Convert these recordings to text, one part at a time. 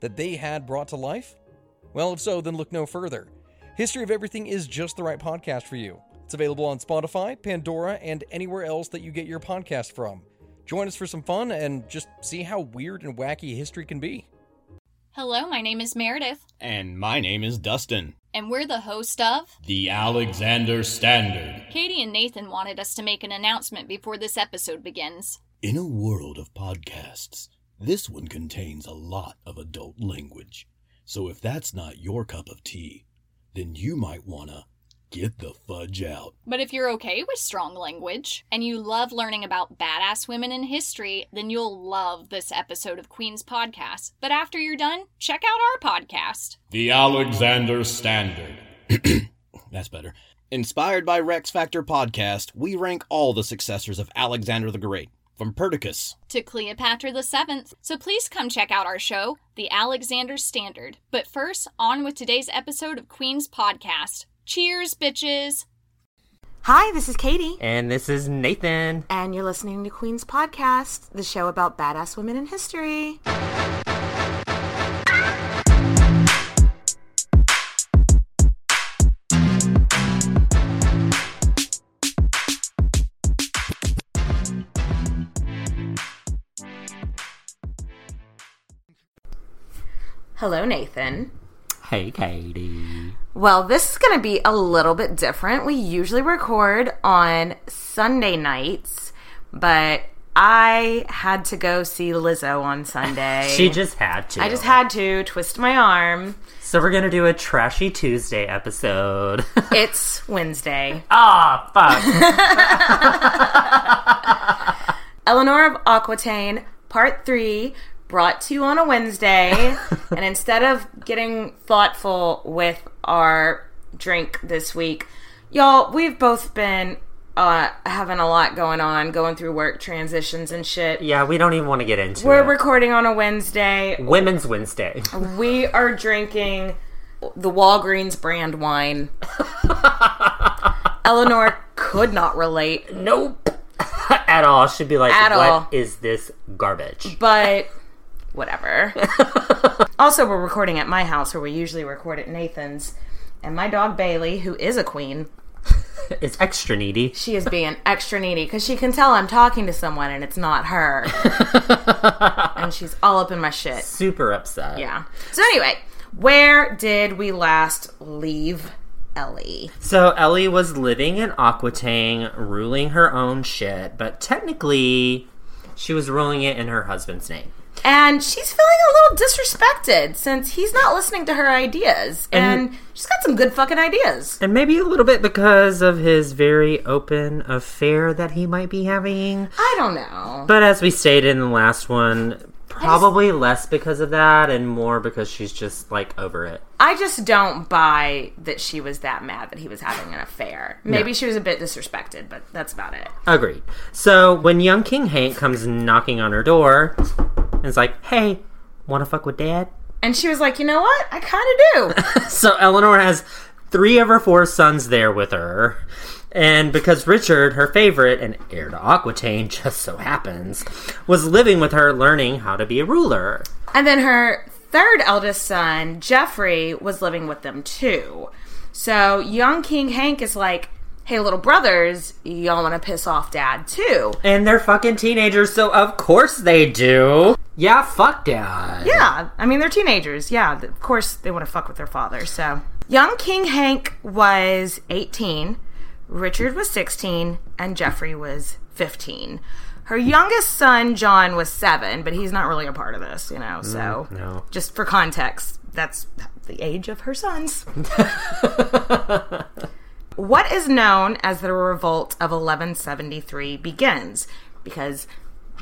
that they had brought to life? Well, if so, then look no further. History of Everything is just the right podcast for you. It's available on Spotify, Pandora, and anywhere else that you get your podcast from. Join us for some fun and just see how weird and wacky history can be. Hello, my name is Meredith, And my name is Dustin, and we're the host of. the Alexander Standard. Katie and Nathan wanted us to make an announcement before this episode begins. In a world of podcasts, this one contains a lot of adult language. So if that's not your cup of tea, then you might wanna get the fudge out. But if you're okay with strong language and you love learning about badass women in history, then you'll love this episode of Queen's Podcast. But after you're done, check out our podcast. The Alexander Standard. That's better. Inspired by Rex Factor Podcast, we rank all the successors of Alexander the Great, from Perdiccas To Cleopatra the Seventh. So please come check out our show, The Alexander Standard. But first, on with today's episode of Queen's Podcast. Cheers, bitches! Hi, this is Katie. And this is Nathan. And you're listening to Queen's Podcast, the show about badass women in history. Hello, Nathan. Hey, Katie. Well, this is going to be a little bit different. We usually record on Sunday nights, but I had to go see Lizzo on Sunday. She just had to. I just had to twist my arm. So we're gonna do a trashy Tuesday episode. It's Wednesday. Ah, fuck. Eleanor of Aquitaine, part three, brought to you on a Wednesday. and instead of getting thoughtful with our drink this week, y'all, we've both been uh, having a lot going on, going through work transitions and shit. yeah, we don't even want to get into it. We're it. recording on a Wednesday. Women's Wednesday. We are drinking the Walgreens brand wine. Eleanor could not relate, nope. At all. She'd be like, At "What is all. this garbage? but whatever. also, we're recording at my house where we usually record at Nathan's. And my dog Bailey, who is a queen, is extra needy. she is being extra needy because she can tell I'm talking to someone and it's not her. and she's all up in my shit. Super upset. Yeah. So, anyway, where did we last leave Ellie? So Ellie was living in Aquitaine, ruling her own shit, but technically she was ruling it in her husband's name. And she's feeling a little disrespected since he's not listening to her ideas. And, she's got some good fucking ideas. And maybe a little bit because of his very open affair that he might be having. I don't know. But as we stated in the last one, probably less because of that and more because she's just like over it. I just don't buy that she was that mad that he was having an affair. Maybe she was a bit disrespected, but that's about it. Agreed. So when young King Hank comes knocking on her door and is like, hey, wanna fuck with dad? And she was like, you know what? I kind of do. So Eleanor has three of her four sons there with her. And because Richard, her favorite and heir to Aquitaine, just so happens, was living with her learning how to be a ruler. and then her third eldest son, Jeffrey, was living with them too. So young King Hank is like, hey, little brothers, y'all want to piss off dad too. And they're fucking teenagers, so of course they do. Yeah, fuck dad. Yeah, I mean, they're teenagers. Yeah, of course they want to fuck with their father. So, young King Hank was 18, Richard was 16, and Jeffrey was 15. Her youngest son, John, was seven, but he's not really a part of this, you know, so mm, no. just for context, that's the age of her sons. what is known as the revolt of 1173 begins because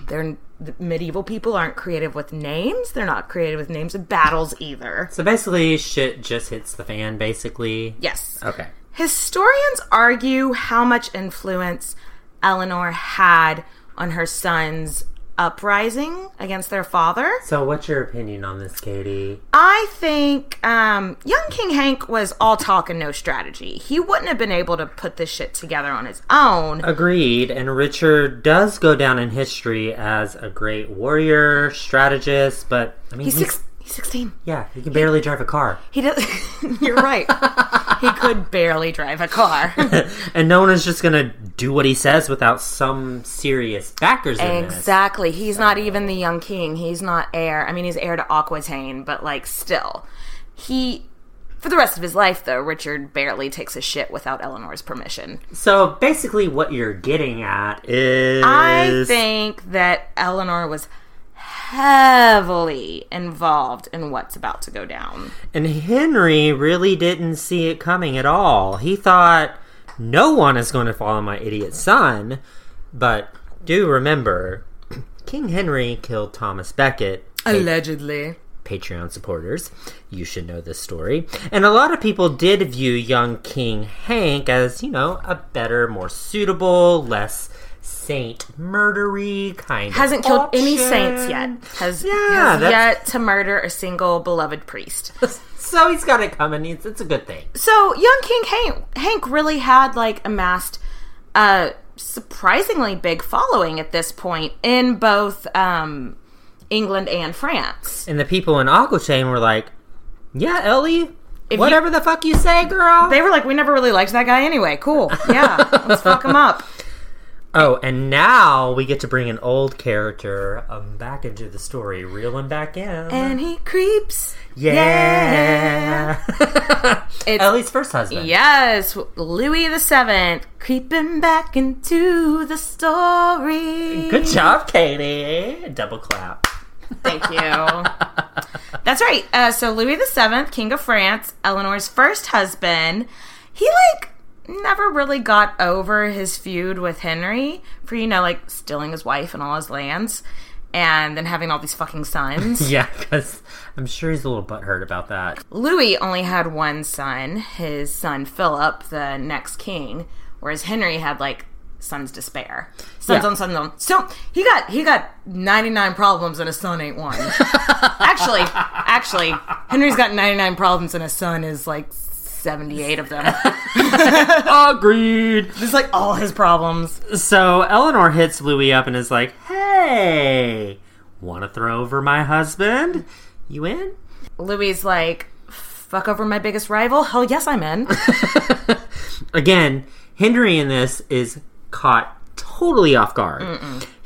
they're the medieval people aren't creative with names. They're not creative with names of battles either. So basically, shit just hits the fan, basically. Yes. Okay. Historians argue how much influence Eleanor had on her sons uprising against their father. So, what's your opinion on this, Katie? I think um, young King Hank was all talk and no strategy. He wouldn't have been able to put this shit together on his own. Agreed. And Richard does go down in history as a great warrior, strategist, but I mean, He's six. He's sixteen. yeah, he can barely drive a car. He does. You're right. he could barely drive a car. and no one is just gonna do what he says without some serious backers in exactly. He's not even the young king. He's not heir. I mean, he's heir to Aquitaine, but like still, he. For the rest of his life, though, Richard barely takes a shit without Eleanor's permission. So basically, what you're getting at is I think that Eleanor was heavily involved in what's about to go down. And Henry really didn't see it coming at all. He thought, no one is going to follow my idiot son. But do remember, King Henry killed Thomas Becket. Allegedly. Patreon supporters, you should know this story. And a lot of people did view young King Hank as, you know, a better, more suitable, less saint murdery kind Hasn't killed any saints yet. Has, Yeah, has yet to murder a single beloved priest. So he's got it coming. It's, it's a good thing. So young King Hank, Hank really had like amassed a surprisingly big following at this point in both um, England and France. And the people in Aquitaine were like, "Yeah, Ellie, If whatever the fuck you say, girl." They were like, "We never really liked that guy anyway. Cool, yeah, let's fuck him up." Oh, and now we get to bring an old character um, back into the story, reel him back in. And he creeps. yeah, It's Ellie's first husband. Yes, Louis the Seventh creeping back into the story. Good job, Katie. Double clap. Thank you. That's right. Uh, so Louis the Seventh, King of France, Eleanor's first husband, he like never really got over his feud with Henry for you know like stealing his wife and all his lands, and then having all these fucking sons. Yeah, because I'm sure he's a little butthurt about that. Louis only had one son, his son Philip, the next king, whereas Henry had like sons to spare. Sons Yeah. on sons on. So he got he got 99 problems and a son ain't one. actually, actually, Henry's got 99 problems and a son is like 78 of them. Agreed. It's like all his problems. So Eleanor hits Louis up and is like, "Hey, want to throw over my husband? You in?" Louis like fuck over my biggest rival. Hell yes, I'm in. Again, Henry in this is caught totally off guard.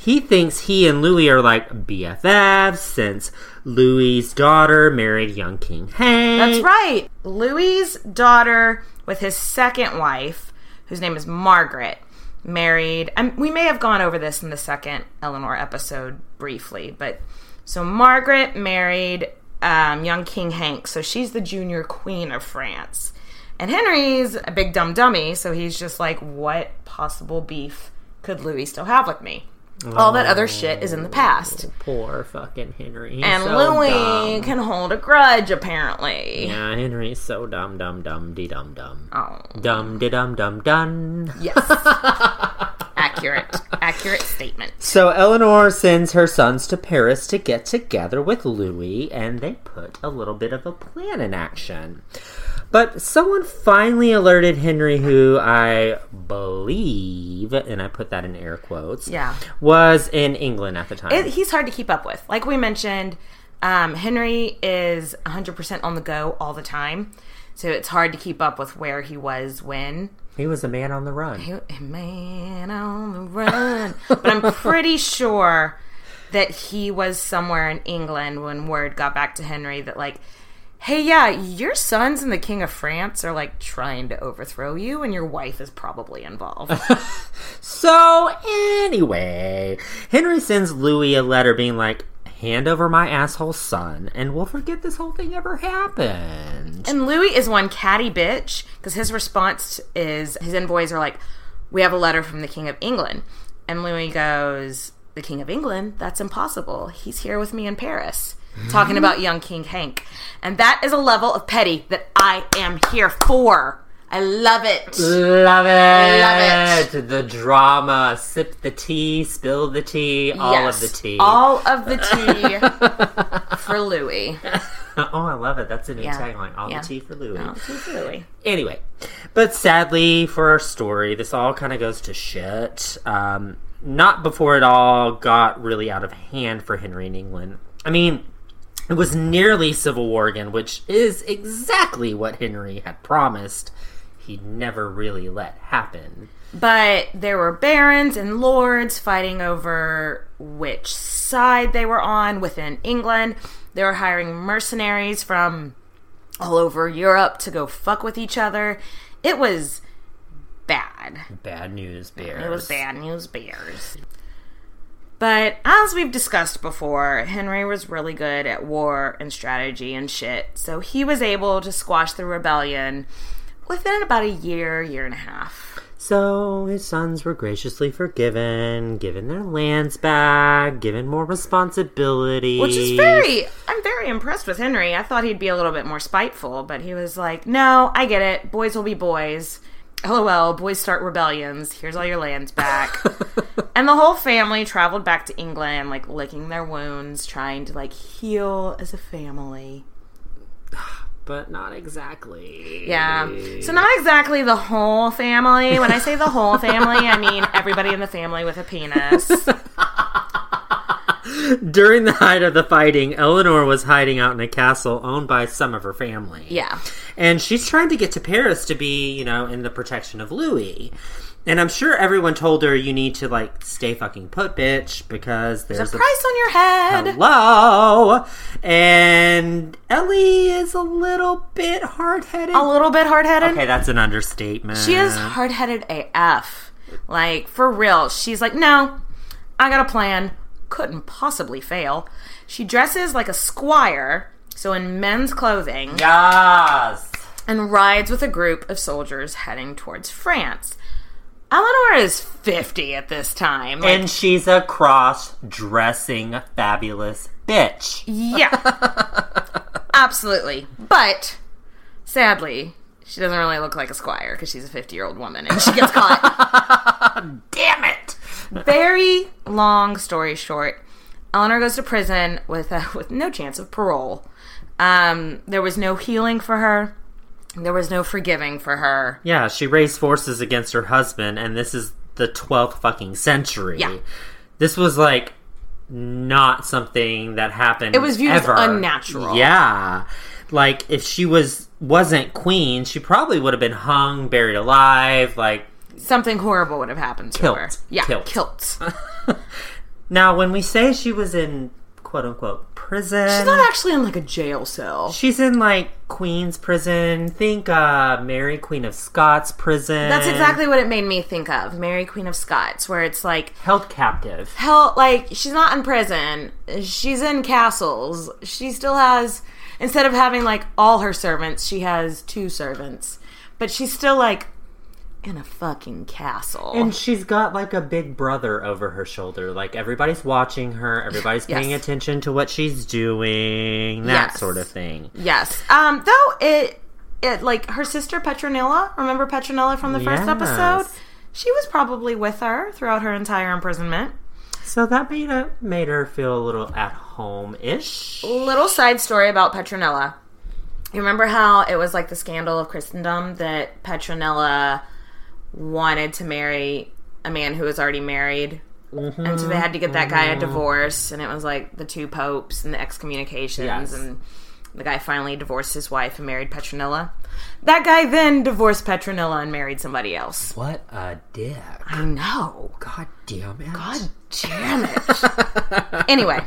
He thinks he and Louis are like BFFs since Louis's daughter married young King Hank. That's right. Louis's daughter with his second wife, whose name is Margaret, married. And we may have gone over this in the second Eleanor episode briefly, but so Margaret married um, young King Hank, so she's the junior queen of France. And Henry's a big dumb dummy, so he's just like, what possible beef could Louis still have with me? All that other shit is in the past. Poor fucking Henry. He's And so Louis dumb. can hold a grudge, apparently. Yeah, Henry's so dumb, dumb, dumb, de dum dum. Oh. Dum de dum dum dum. Yes. accurate. Accurate statement. So Eleanor sends her sons to Paris to get together with Louis, and they put a little bit of a plan in action. But someone finally alerted Henry, who I believe, and I put that in air quotes, Yeah. was in England at the time. It, he's hard to keep up with. Like we mentioned, um, Henry is 100% on the go all the time. So it's hard to keep up with where he was when. he was a man on the run. He- Man on the run. but I'm pretty sure that he was somewhere in England when word got back to Henry that, like, hey, yeah, your sons and the King of France are, like, trying to overthrow you, and your wife is probably involved. So, anyway, Henry sends Louis a letter being like, hand over my asshole son, and we'll forget this whole thing ever happened. And Louis is one catty bitch because his response is his envoys are like, "We have a letter from the King of England," and Louis goes, the King of England, that's impossible. He's here with me in Paris. Talking about young King Hank. And that is a level of petty that I am here for. I love it. Love it. Love it. The drama. Sip the tea, spill the tea, all Yes. of the tea. All of the tea for Louis. oh, I love it. That's a new Yeah. tagline. All Yeah. the tea for Louis. All the tea for Louis. Anyway, but sadly for our story, this all kind of goes to shit. Um, not before it all got really out of hand for Henry in England. I mean, it was nearly civil war again, which is exactly what Henry had promised. he'd never really let happen. But there were barons and lords fighting over which side they were on within England. They were hiring mercenaries from all over Europe to go fuck with each other. It was bad. Bad news, bears. It was bad news bears. But as we've discussed before, Henry was really good at war and strategy and shit. So he was able to squash the rebellion within about a year, year and a half. So his sons were graciously forgiven, given their lands back, given more responsibility. Which is very, I'm very impressed with Henry. I thought he'd be a little bit more spiteful, but he was like, no, I get it. Boys will be boys. LOL, boys start rebellions. Here's all your lands back. and the whole family traveled back to England, like licking their wounds, trying to like heal as a family. but not exactly. Yeah. So not exactly the whole family. When I say the whole family, I mean everybody in the family with a penis. During the height of the fighting, Eleanor was hiding out in a castle owned by some of her family. Yeah. And she's trying to get to Paris to be, you know, in the protection of Louis. And I'm sure everyone told her you need to like stay fucking put, bitch, because there's, There's a price on your head. hello. And Ellie is a little bit hard headed. A little bit hard headed. Okay, that's an understatement. She is hard headed AF. Like, for real. She's like, no, I got a plan. Couldn't possibly fail. She dresses like a squire, so in men's clothing, Yes. and rides with a group of soldiers heading towards France. Eleanor is 50 at this time. Like, And she's a cross dressing fabulous bitch. yeah. Absolutely. But, sadly, she doesn't really look like a squire because she's a 50 year old woman and she gets caught. Damn it! Very long story short, Eleanor goes to prison with uh, with no chance of parole. Um, there was no healing for her. There was no forgiving for her. Yeah, she raised forces against her husband, and this is the 12th fucking century. Yeah. This was like not something that happened. It was viewed as unnatural. Yeah. Like if she was wasn't queen, she probably would have been hung, buried alive, like Something horrible would have happened to Kilt. her. Yeah, Kilt. kilt. Now when we say she was in quote unquote prison She's not actually in like a jail cell. She's in like Queen's prison. Think uh Mary Queen of Scots prison. That's exactly what it made me think of. Mary Queen of Scots, where it's like held captive. hell like she's not in prison she's in castles she still has instead of having like all her servants she has two servants but she's still like in a fucking castle And she's got like a big brother over her shoulder. Like everybody's watching her, everybody's paying attention to what she's doing, that Yes. sort of thing. yes um though it it like her sister petronilla remember petronilla from the first Yes. episode she was probably with her throughout her entire imprisonment So that made her, made her feel a little at home ish. little side story about Petronilla. You remember how it was like the scandal of Christendom that Petronilla wanted to marry a man who was already married? Mm-hmm. And so they had to get that guy a mm-hmm. divorce, and it was like the two popes and the excommunications, Yes. and the guy finally divorced his wife and married Petronilla. That guy then divorced Petronilla and married somebody else. What a dick. I know. God damn it. God damn it. anyway,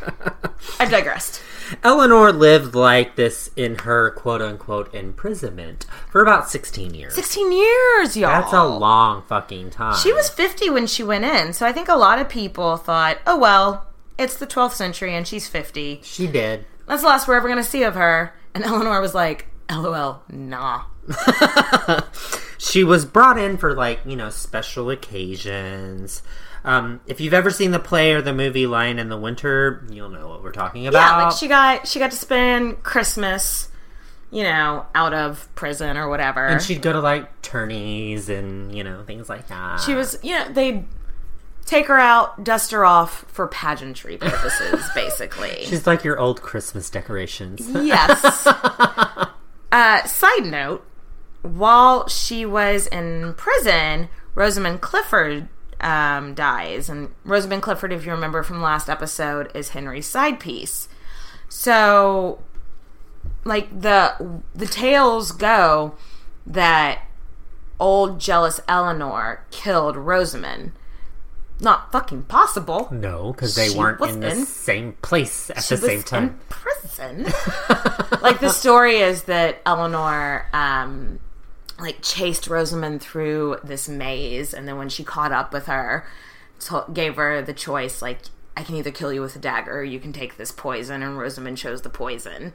I digressed. Eleanor lived like this in her quote unquote imprisonment for about 16 years. 16 years, y'all. That's a long fucking time. She was 50 when she went in, so I think a lot of people thought, oh well, it's the 12th century and she's 50. She did. That's the last we're ever going to see of her. And Eleanor was like, lol, nah. She was brought in for like, you know, special occasions. Um, if you've ever seen the play or the movie Lion in the Winter, you'll know what we're talking about. Yeah, like she got she got to spend Christmas, you know, out of prison or whatever. and she'd go to like tourneys and you know things like that. she was, you know, they take her out, dust her off for pageantry purposes, basically. She's like your old Christmas decorations. Yes. uh, side note: While she was in prison, Rosamund Clifford um, dies, and Rosamund Clifford, if you remember from last episode, is Henry's side piece. So, like the the tales go that old jealous Eleanor killed Rosamund. Not fucking possible. No, because they She weren't in the same place at the same time. in prison. like the story is that Eleanor um like chased Rosamund through this maze and then when she caught up with her to- gave her the choice like I can either kill you with a dagger or you can take this poison and Rosamund chose the poison.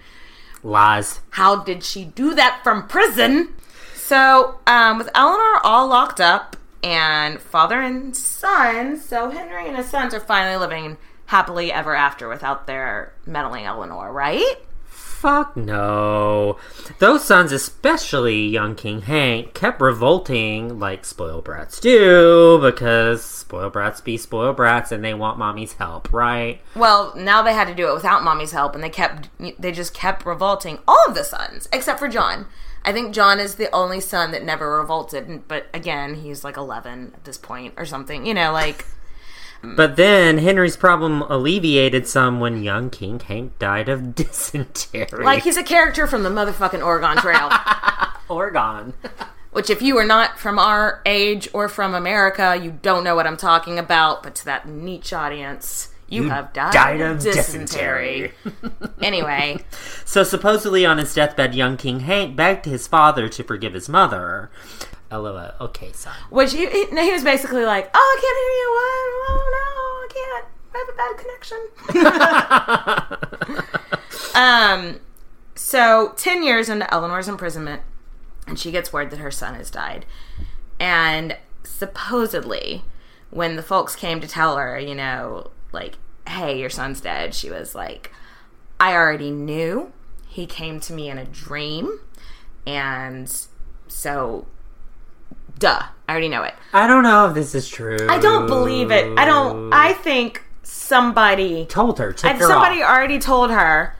Lies. How did she do that from prison? So, um, with Eleanor all locked up and father and son, so Henry and his sons are finally living happily ever after without their meddling Eleanor, right? Fuck no. Those sons, especially young King Hank, kept revolting like spoiled brats do because spoiled brats be spoiled brats and they want mommy's help, right? Well, now they had to do it without mommy's help, and they kept they just kept revolting all of the sons except for John. I think John is the only son that never revolted, but again, he's like eleven at this point or something. You know, like But then Henry's problem alleviated some when young King Hank died of dysentery. like he's a character from the motherfucking Oregon Trail. Oregon. Which, if you are not from our age or from America, you don't know what I'm talking about. But to that niche audience, you, have died, died of dysentery. anyway, So supposedly on his deathbed, young King Hank begged his father to forgive his mother. LOL. Okay, son. which he, he, he was basically like, "Oh, I can't hear you. Oh no, I can't. I have a bad connection." um, so ten years into Eleanor's imprisonment, and she gets word that her son has died, and supposedly, when the folks came to tell her, you know, like, "Hey, your son's dead," she was like, "I already knew. He came to me in a dream, and so." Duh, I already know it. I don't know if this is true. I don't believe it. I don't. I think somebody, told her. Tipped and her somebody off. already told her,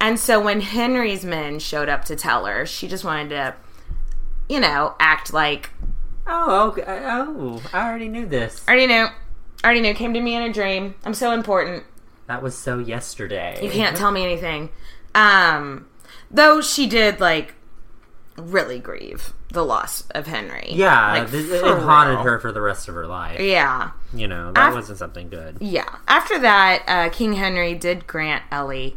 and so when Henry's men showed up to tell her, she just wanted to, you know, act like Oh, okay. Oh, I already knew this. I already knew. I already knew. Came to me in a dream. I'm so important. That was so yesterday. You can't tell me anything. Um, though she did like really grieve the loss of Henry. Yeah, like, th- it haunted her for the rest of her life. Yeah. You know, that Af- wasn't something good. Yeah. After that, uh, King Henry did grant Ellie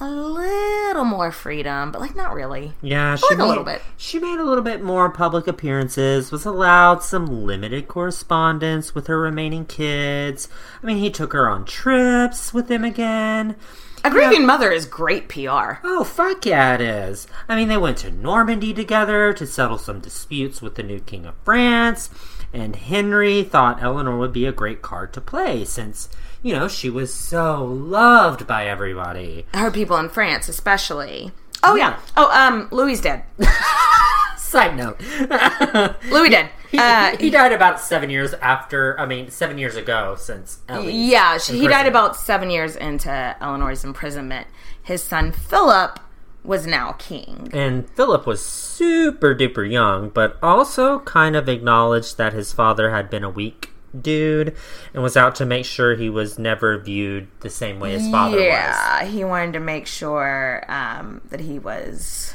a little more freedom, but like not really. Yeah, she like a made, little bit. She made a little bit more public appearances, was allowed some limited correspondence with her remaining kids. I mean, he took her on trips with him again. A grieving mother is great PR. Oh, fuck yeah, it is. I mean, they went to Normandy together to settle some disputes with the new King of France, and Henry thought Eleanor would be a great card to play since, you know, she was so loved by everybody. Her people in France, especially. Oh yeah. Oh, um, Louis dead. Side note. Louis dead. he, Uh, he died about seven years after, I mean, seven years ago since Ellie. yeah, she, he died about seven years into Eleanor's imprisonment. His son Philip was now king. And Philip was super duper young, but also kind of acknowledged that his father had been a weak dude and was out to make sure he was never viewed the same way his father was. yeah, he wanted to make sure um, that he was.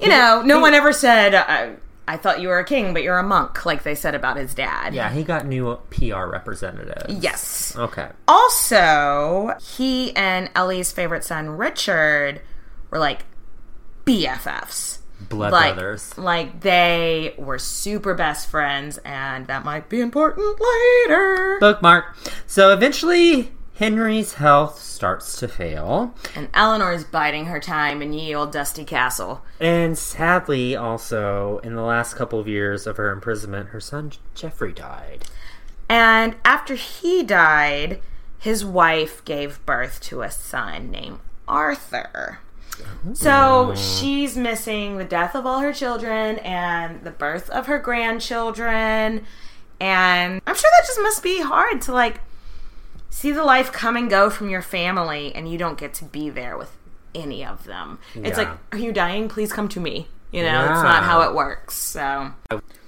You know, no one ever said, I, "I thought you were a king, but you're a monk," like they said about his dad. Yeah, he got new PR representatives. Yes. Okay. Also, he and Ellie's favorite son Richard were like BFFs. Blood like, brothers. like they were super best friends, and that might be important later. Bookmark. So eventually, Henry's health starts to fail. And Eleanor's biding her time in ye old dusty castle. And sadly, also, in the last couple of years of her imprisonment, her son Jeffrey died. And after he died, his wife gave birth to a son named Arthur. So mm. she's missing the death of all her children and the birth of her grandchildren. And I'm sure that just must be hard to like see the life come and go from your family and you don't get to be there with any of them. It's like, are you dying? Please come to me. You know, it's not how it works. So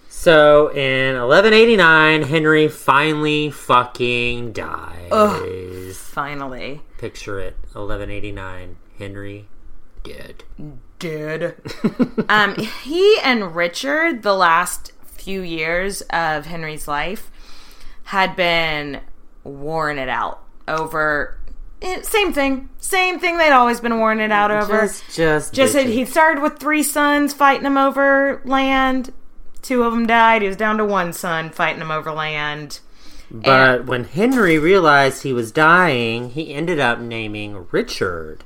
So in 1189, Henry finally fucking dies. finally, Picture it 1189, Henry dead. dead. um, he and Richard, the last few years of Henry's life, had been warring it out over. eh, Same thing, same thing. They'd always been warring it out over. Just, just, Just said he started with three sons fighting him over land. Two of them died. He was down to one son fighting him over land. But when Henry realized he was dying, he ended up naming Richard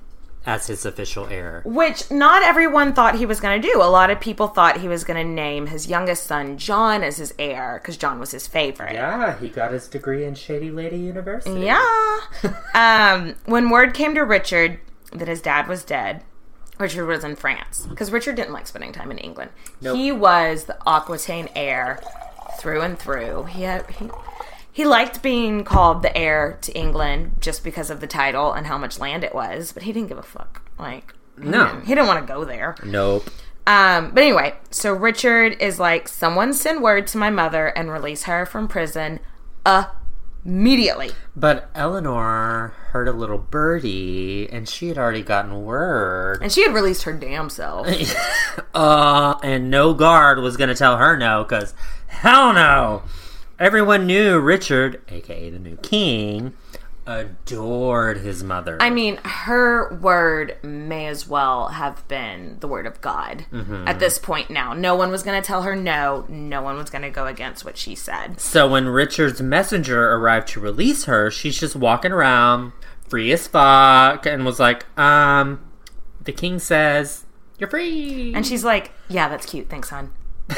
as his official heir. Which not everyone thought he was going to do. A lot of people thought he was going to name his youngest son John as his heir because John was his favorite. Yeah, he got his degree in Shady Lady University. Yeah. um, when word came to Richard that his dad was dead, Richard was in France because Richard didn't like spending time in England. He was the Aquitaine heir through and through. He had he, he liked being called the heir to England just because of the title and how much land it was, but he didn't give a fuck. Like No. he didn't want to go there. Nope. Um, but anyway, so Richard is like, someone send word to my mother and release her from prison immediately. But Eleanor heard a little birdie, and she had already gotten word. And she had released her damn self. Uh, and no guard was gonna tell her no, because hell no. Everyone knew Richard, aka the new king, adored his mother. I mean, her word may as well have been the word of God at this point now. No one was going to tell her no. No one was going to go against what she said. So when Richard's messenger arrived to release her, she's just walking around free as fuck and was like, um, the king says, you're free. And she's like, yeah, that's cute. Thanks, hon.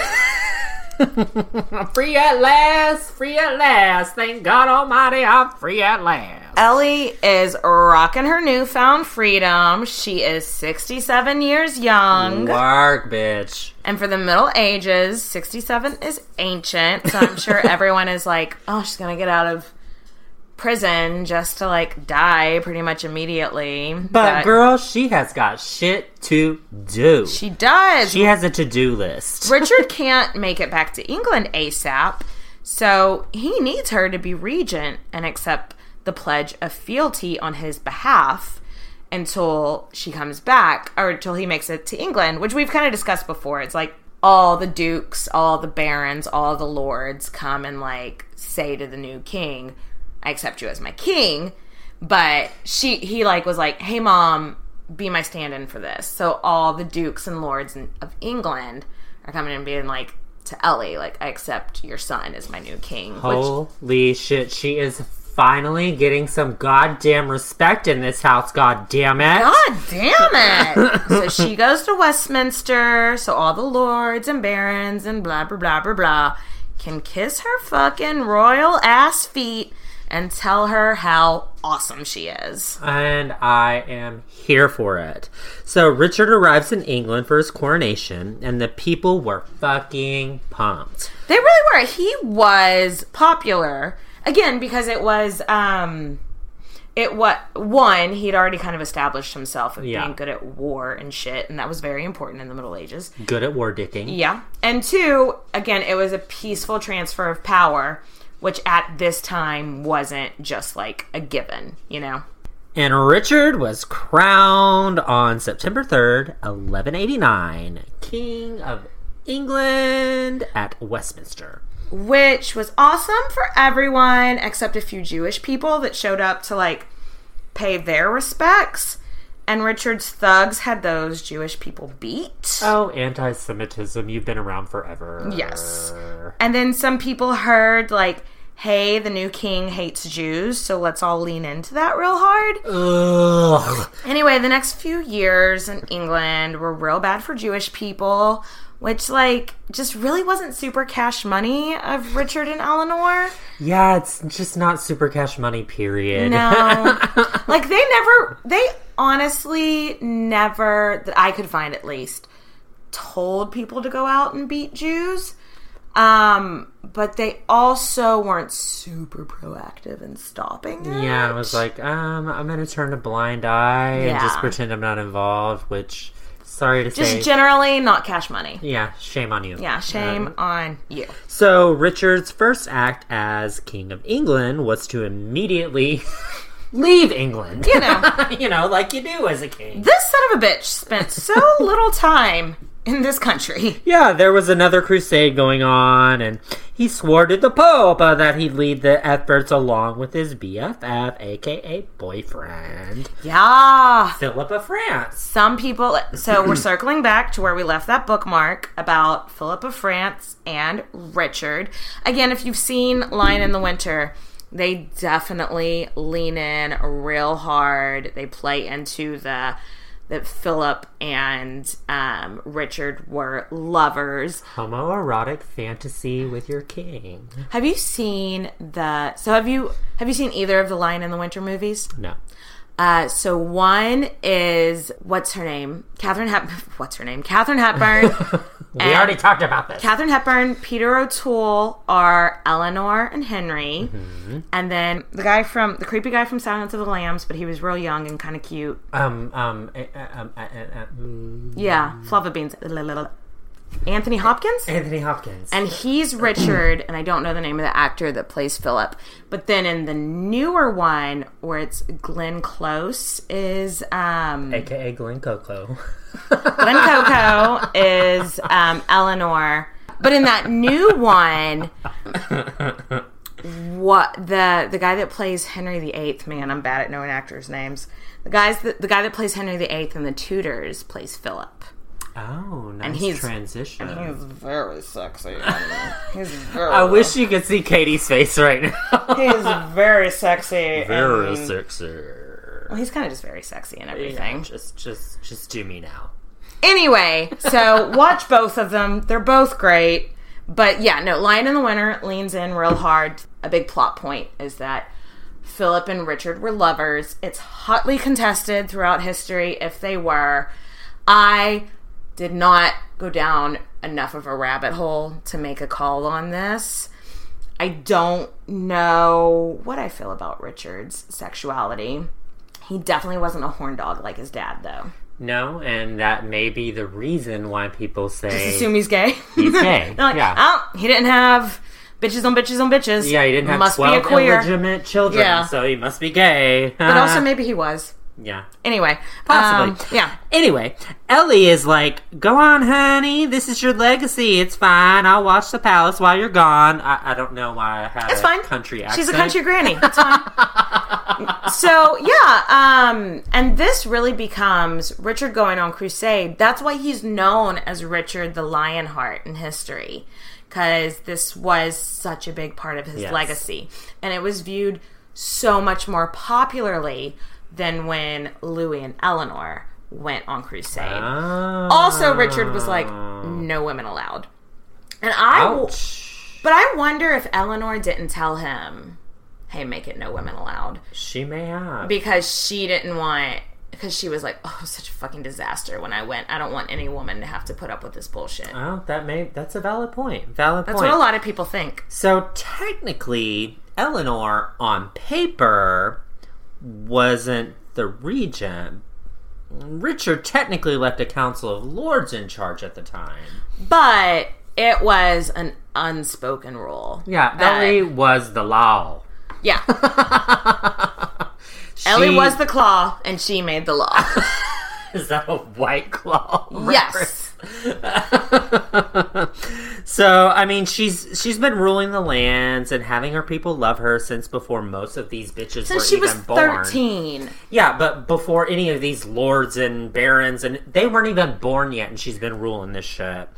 free at last, free at last. Thank God Almighty, I'm free at last. Ellie is rocking her newfound freedom. She is 67 years young. Work, bitch. And for the Middle Ages, 67 is ancient. So I'm sure everyone is like, oh, she's going to get out of prison just to like die pretty much immediately. But girl, she has got shit to do. she does. She has a to-do list. Richard can't make it back to England ASAP. So he needs her to be regent and accept the pledge of fealty on his behalf until she comes back or until he makes it to England, which we've kind of discussed before. It's like all the dukes, all the barons, all the lords come and like say to the new king, I accept you as my king. But she he like was like, "Hey mom, be my stand-in for this." So all the dukes and lords of England are coming and being like to Ellie, like, "I accept your son as my new king." Which Holy shit, she is finally getting some goddamn respect in this house, god damn it. God damn it! so she goes to Westminster, so all the lords and barons and blah blah blah blah blah can kiss her fucking royal ass feet and tell her how awesome she is. And I am here for it. So Richard arrives in England for his coronation, and the people were fucking pumped. They really were. He was popular again because it was um it what one he'd already kind of established himself as Yeah. being good at war and shit and that was very important in the middle ages Good at war dicking. yeah and two again it was a peaceful transfer of power which at this time wasn't just like a given you know And Richard was crowned on September 3rd, 1189, King of England at Westminster. which was awesome for everyone except a few Jewish people that showed up to like pay their respects. And Richard's thugs had those Jewish people beat. Oh, anti Semitism, you've been around forever. Yes. And then some people heard like hey, the new king hates Jews, so let's all lean into that real hard. Ugh. Anyway, the next few years in England were real bad for Jewish people, which, like, just really wasn't super cash money of Richard and Eleanor. Yeah, it's just not super cash money, period. No. like, they never, they honestly never, that I could find at least, told people to go out and beat Jews. Um, but they also weren't super proactive in stopping it. Yeah, I was like, um, I'm gonna turn a blind eye and just pretend I'm not involved. Which, sorry to say. just say, generally not cash money. yeah, shame on you. Yeah, uh, shame on you. So Richard's first act as King of England was to immediately leave England. You know. you know, like you do as a king. This son of a bitch spent so little time in this country. Yeah, there was another crusade going on, and he swore to the Pope uh, that he'd lead the efforts along with his BFF, aka boyfriend, Yeah. Philip of France. Some people. So we're circling back to where we left that bookmark about Philip of France and Richard. Again, if you've seen Lion in the Winter, they definitely lean in real hard. They play into the that Philip and um, Richard were lovers. Homoerotic fantasy with your king. Have you seen the? So have you have you seen either of the Lion in the Winter movies? No. Uh, so one is what's her name? Katharine Hep. What's her name? Katharine Hepburn. We already talked about this. Katharine Hepburn, Peter O'Toole are Eleanor and Henry, Mm-hmm. and then the guy from the creepy guy from Silence of the Lambs, but he was real young and kind of cute. um, um, uh, um, uh, Yeah, flava beans. Anthony Hopkins. Anthony Hopkins. And he's Richard, and I don't know the name of the actor that plays Philip. But then in the newer one, where it's Glenn Close, is um, AKA Glenn Coco. Glenn Coco is um, Eleanor. But in that new one, what the the guy that plays Henry VIII, man, I'm bad at knowing actors' names. The guys that the guy that plays Henry VIII in the Tudors plays Philip. Oh, nice he's- transition. He's very sexy. He's very. I wish you could see Katie's face right now. he's very sexy. Very and- sexy. Well, he's kind of just very sexy and everything. Just, just, just do me now. Anyway, so watch both of them. They're both great. But yeah, no, Lion in the Winter leans in real hard. A big plot point is that Philip and Richard were lovers. It's hotly contested throughout history if they were. I did not go down enough of a rabbit hole to make a call on this. I don't know what I feel about Richard's sexuality. He definitely wasn't a horn dog like his dad, though. No, and that may be the reason why people say Just Assume he's gay. he's gay. Like, yeah. oh, he didn't have bitches on bitches on bitches. yeah, he didn't have Must be a 12 queer. illegitimate children, Yeah. so he must be gay. But also maybe he was. Yeah. Anyway, Possibly. um, yeah. Anyway, Ellie is like, "Go on, honey. This is your legacy. It's fine. I'll watch the palace while you're gone." I, I don't know why I had It's a fine. country accent. She's a country granny. It's fine. so yeah, um, and this really becomes Richard going on crusade. That's why he's known as Richard the Lionheart in history, because this was such a big part of his Yes. legacy, and it was viewed so much more popularly than when Louis and Eleanor went on crusade. Ah. Also, Richard was like, no women allowed. And I, Ouch. but I wonder if Eleanor didn't tell him, hey, make it no women allowed. She may have. Because she didn't want, because she was like, oh, such a fucking disaster when I went. I don't want any woman to have to put up with this bullshit. Oh, that may that's a valid point. Valid That's point. what a lot of people think. So technically, Eleanor on paper wasn't the regent. Richard technically left a council of lords in charge at the time. But it was an unspoken rule. Yeah, that- Ellie was the law. Yeah. Ellie was the claw, and she made the law. Is that a white claw? yes. So I mean, she's she's been ruling the lands and having her people love her since before most of these bitches were Since she even was born. 13. Yeah, but before any of these lords and barons, and they weren't even born yet, and she's been ruling this shit.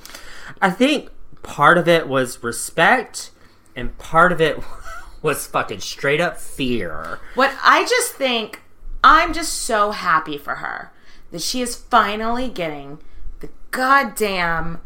I think part of it was respect, and part of it was fucking straight up fear. What I just think, I'm just so happy for her that she is finally getting goddamn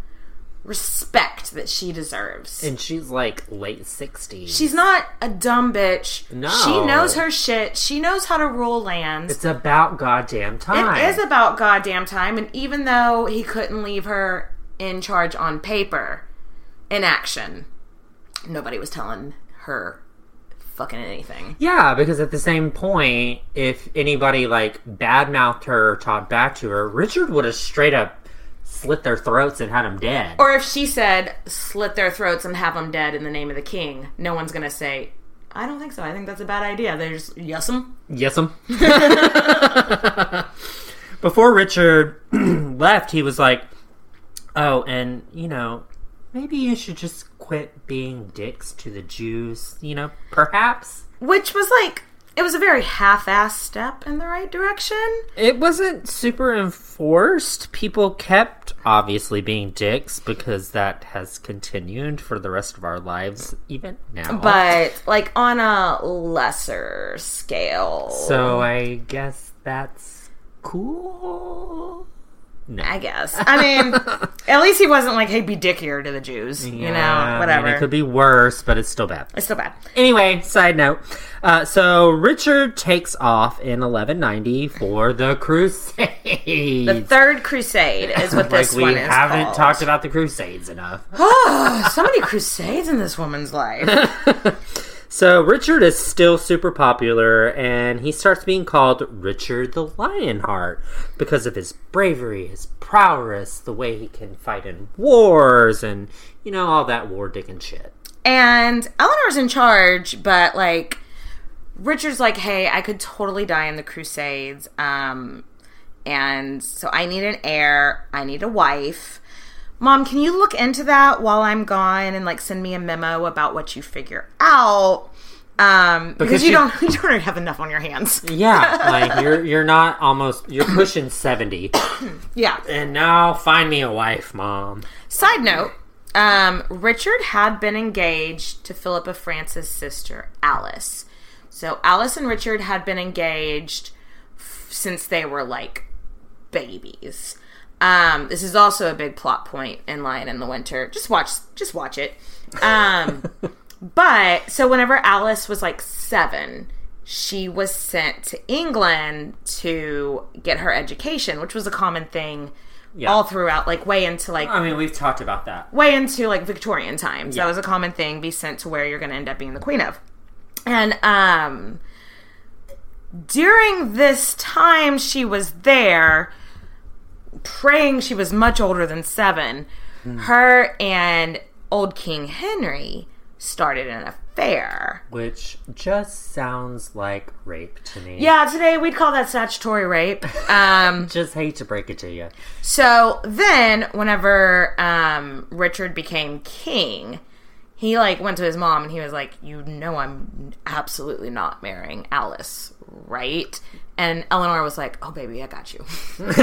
respect that she deserves. And she's like late 60s. She's not a dumb bitch. No. She knows her shit. She knows how to rule lands. It's about goddamn time. It is about goddamn time. And even though he couldn't leave her in charge on paper, in action, nobody was telling her fucking anything. Yeah, because at the same point, if anybody like badmouthed her or talked back to her, Richard would have straight up slit their throats and had them dead. Or if she said, slit their throats and have them dead in the name of the king, no one's going to say, I don't think so. I think that's a bad idea. There's, yes, em. Yes, him. Before Richard left, he was like, "Oh, and you know, maybe you should just quit being dicks to the Jews. You know, perhaps." Which was like, it was a very half assed step in the right direction. It wasn't super enforced. People kept obviously being dicks because that has continued for the rest of our lives, even now. But like on a lesser scale. so I guess that's cool. No. I guess. I mean, at least he wasn't like, hey, be dickier to the Jews. you Yeah, know, I mean, whatever. it could be worse, but it's still bad. it's still bad. Anyway, side note. Uh, so Richard takes off in 1190 for the Crusade. The Third Crusade is what this like we one is haven't called. talked about the Crusades enough. Oh, so many crusades in this woman's life. So Richard is still super popular, and he starts being called Richard the Lionheart because of his bravery, his prowess, the way he can fight in wars, and you know all that war digging shit. And Eleanor's in charge, but like Richard's like, "Hey, I could totally die in the Crusades, um, and so I need an heir. I need a wife. Mom, can you look into that while I'm gone and like send me a memo about what you figure out? Um, because, Because you don't you don't already have enough on your hands. Yeah, like you're you're not almost you're pushing seventy, Yeah. and now find me a wife, mom. Side note, um, Richard had been engaged to Philip of France's sister, Alice. So Alice and Richard had been engaged f- since they were like babies. Um, this is also a big plot point in Lion in the Winter. Just watch, just watch it. Um, but so whenever Alice was like seven, she was sent to England to get her education, which was a common thing all throughout, like way into like I mean, we've talked about that. way into like Victorian times. Yeah. That was a common thing, be sent to where you're going to end up being the queen of. And um during this time she was there praying she was much older than 7, her and old King Henry started an affair. Which just sounds like rape to me. Yeah, today we'd call that statutory rape. Um Just hate to break it to you. So then, whenever um, Richard became king, he like went to his mom and he was like, "You know, I'm absolutely not marrying Alice, right?" And Eleanor was like, "Oh, baby, I got you."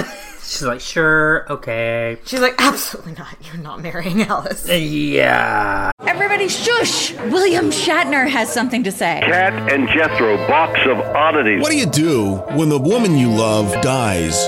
She's like, sure, okay. She's like, "Absolutely not. You're not marrying Alice." Yeah. Everybody shush! William Shatner has something to say. Cat and Jethro box of oddities. What do you do when the woman you love dies?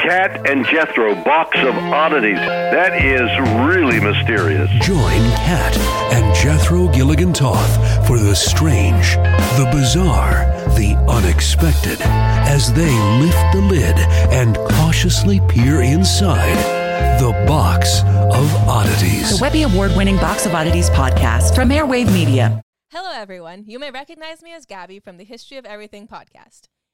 Cat and Jethro box of oddities. That is really mysterious. Join Cat and Jethro Gilligan Toth for the strange, the bizarre, the unexpected as they lift the lid and cautiously peer inside the box of oddities. The Webby Award winning Box of Oddities podcast from Airwave Media. Hello, everyone. You may recognize me as Gabby from the History of Everything podcast.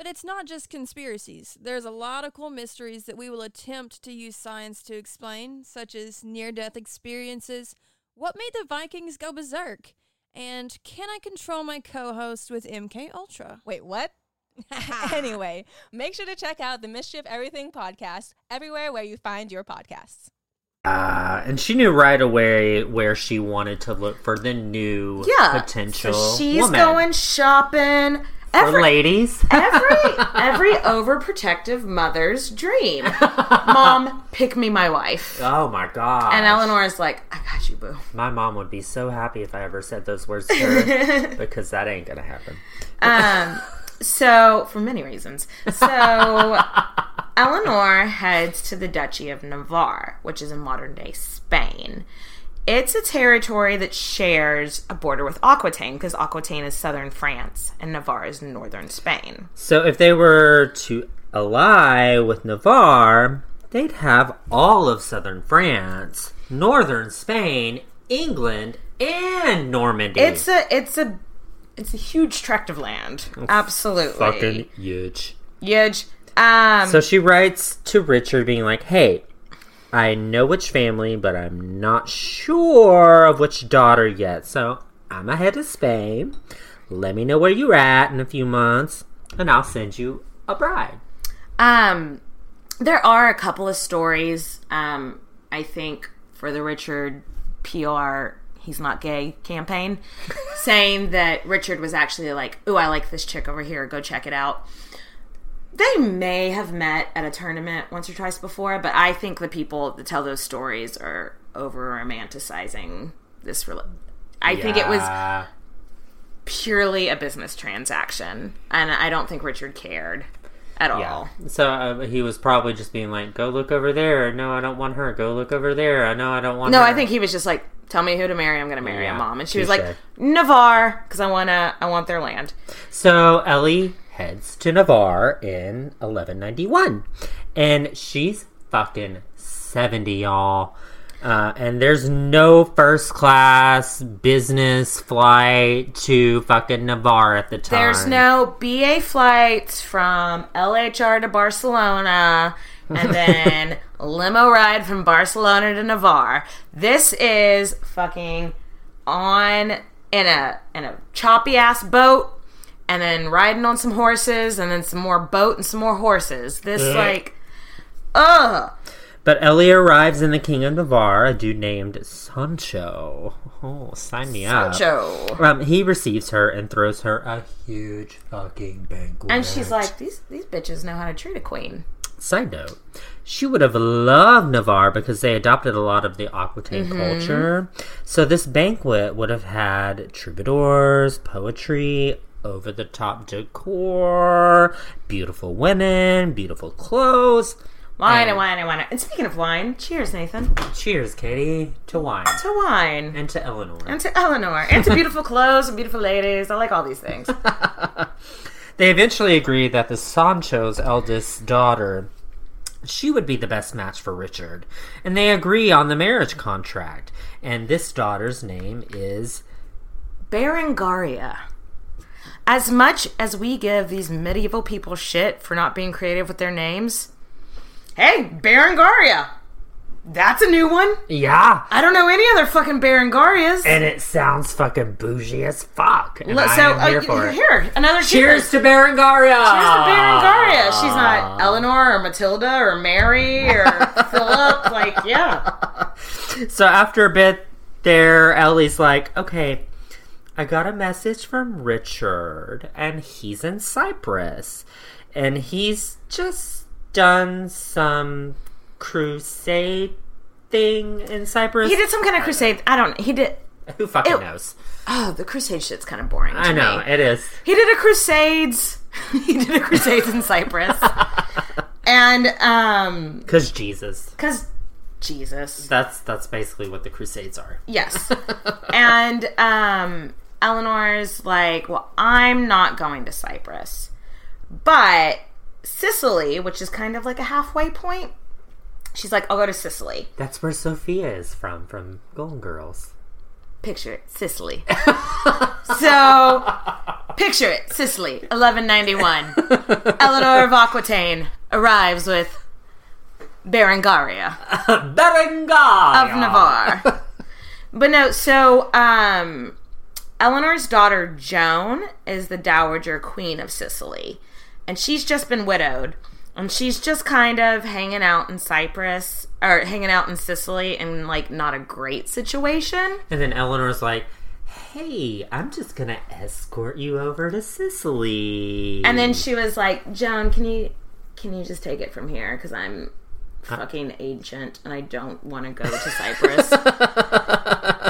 But it's not just conspiracies. There's a lot of cool mysteries that we will attempt to use science to explain, such as near death experiences, what made the Vikings go berserk, and can I control my co host with MK Ultra? Wait, what? anyway, make sure to check out the Mystery of Everything podcast everywhere where you find your podcasts. Uh, and she knew right away where she wanted to look for the new Yeah. potential So she's woman. going shopping. For Every, ladies. every every overprotective mother's dream. Mom, pick me my wife. Oh my god! And Eleanor is like, I got you, boo. My mom would be so happy if I ever said those words to her because that ain't gonna happen. Um, so for many reasons. So Eleanor heads to the Duchy of Navarre, which is in modern day Spain. It's a territory that shares a border with Aquitaine because Aquitaine is southern France and Navarre is northern Spain. So if they were to ally with Navarre, they'd have all of southern France, northern Spain, England, and Normandy. It's a it's a it's a huge tract of land. Absolutely. fucking huge. huge. Um So she writes to Richard, being like, "Hey, I know which family, but I'm not sure of which daughter yet. So I'm ahead to Spain. Let me know where you're at in a few months, and I'll send you a bride." Um, there are a couple of stories. Um, I think for the Richard PR, he's not gay campaign, saying that Richard was actually like, "Ooh, I like this chick over here. Go check it out." They may have met at a tournament once or twice before, but I think the people that tell those stories are over romanticizing this. Rel- I think it was purely a business transaction, and I don't think Richard cared at all. So uh, he was probably just being like, "Go look over there. No, I don't want her. Go look over there. I know I don't want No, her." I think he was just like, "Tell me who to marry. I'm going to marry Yeah, a mom." And she was like, "Navarre, because I wanna, I want their land." So Ellie heads to Navarre in 1191, and she's fucking 70, y'all. Uh, and there's no first class business flight to fucking Navarre at the time. There's no BA flights from LHR to Barcelona, and then limo ride from Barcelona to Navarre. This is fucking on in a in a choppy ass boat. And then riding on some horses, and then some more boat and some more horses. This Ugh. like, ugh. But Ellie arrives in the King of Navarre, a dude named Sancho. Oh, sign me up. Sancho. Um, he receives her and throws her a huge fucking banquet. And she's like, these these bitches know how to treat a queen. Side note, she would have loved Navarre because they adopted a lot of the Aquitaine Mhm. culture. So this banquet would have had troubadours, poetry, over the top decor, beautiful women, beautiful clothes. Wine and and wine and wine. And speaking of wine, cheers, Nathan. Cheers, Katie, to wine. To wine. And to Eleanor. And to Eleanor. And to beautiful clothes and beautiful ladies. I like all these things. They eventually agree that the Sancho's eldest daughter, she would be the best match for Richard, and they agree on the marriage contract. And this daughter's name is Berengaria. As much as we give these medieval people shit for not being creative with their names, hey, Berengaria. That's a new one. yeah, I don't know any other fucking Berengarias. and it sounds fucking bougie as fuck. And Look, I so am here uh, for it. here, another Cheers to Berengaria. Cheers to Berengaria. She's not Eleanor or Matilda or Mary or Philip. Like, yeah. So after a bit, there, Ellie's like, okay, I got a message from Richard, and he's in Cyprus, and he's just done some crusade thing in Cyprus. He did some kind of crusade. I don't. He did. Who fucking It- knows? Oh, the crusade shit's kind of boring. To I know me. it is. He did a crusades. he did a crusades in Cyprus, and um, Because Jesus. because Jesus. That's that's basically what the Crusades are. Yes. and um Eleanor's like, well, I'm not going to Cyprus. But Sicily, which is kind of like a halfway point, she's like, I'll go to Sicily. That's where Sophia is from, from Golden Girls. Picture it, Sicily. so, picture it, Sicily, 1191. Eleanor of Aquitaine arrives with Berengaria Berengaria of Navarre. but no, so um, Eleanor's daughter Joan is the dowager queen of Sicily, and she's just been widowed, and she's just kind of hanging out in Cyprus or hanging out in Sicily in like not a great situation. And then Eleanor's like, hey, I'm just gonna escort you over to Sicily. And then she was like, "Joan, can you can you just take it from here because I'm uh fucking ancient and I don't want to go to Cyprus."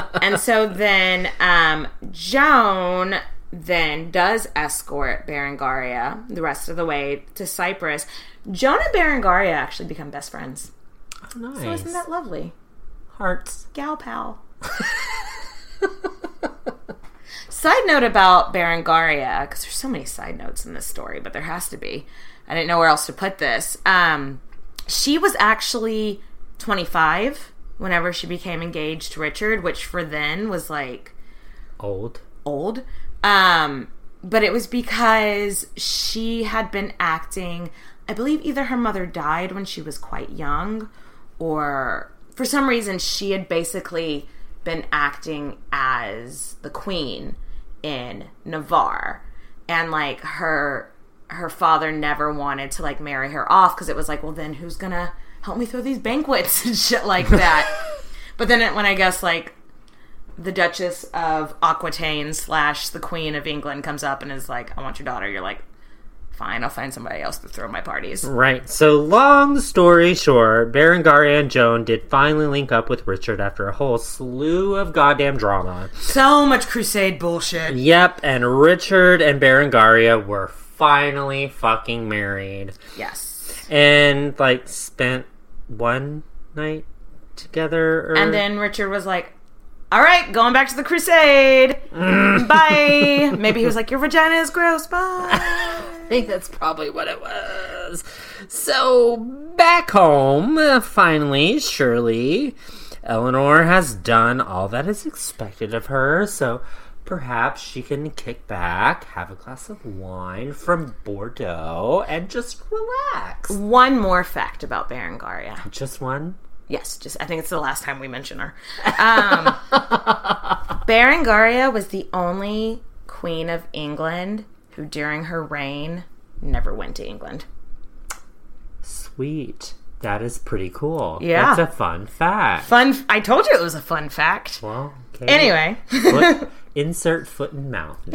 and so then um, Joan then does escort Berengaria the rest of the way to Cyprus. Joan and Berengaria actually become best friends. Oh, nice. So isn't that lovely? Hearts. Gal pal. side note about Berengaria, because there's so many side notes in this story, but there has to be. I didn't know where else to put this. Um, she was actually 25 whenever she became engaged to Richard, which for then was like Old. old. Um, but it was because she had been acting. I believe either her mother died when she was quite young, or for some reason she had basically been acting as the queen in Navarre, and like her her father never wanted to like marry her off because it was like, well, then who's gonna help me throw these banquets and shit like that. but then it, when I guess like the Duchess of Aquitaine slash the Queen of England comes up and is like, I want your daughter, you're like, fine, I'll find somebody else to throw my parties. Right. So, long story short, Berengaria and Joan did finally link up with Richard after a whole slew of goddamn drama. So much crusade bullshit. Yep, and Richard and Berengaria were finally fucking married. Yes. And, like, spent one night together. Or... And then Richard was like, all right, going back to the crusade. Bye. Maybe he was like, your vagina is gross. Bye. I think that's probably what it was. So, back home, uh, finally, surely, Eleanor has done all that is expected of her, so perhaps she can kick back, have a glass of wine from Bordeaux, and just relax. One more fact about Berengaria. Just one? Yes, just I think it's the last time we mention her. Um, Berengaria was the only queen of England who, during her reign, never went to England. Sweet. That is pretty cool. Yeah. That's a fun fact. Fun. I told you it was a fun fact. Well, okay. Anyway. Foot, insert foot and mouth.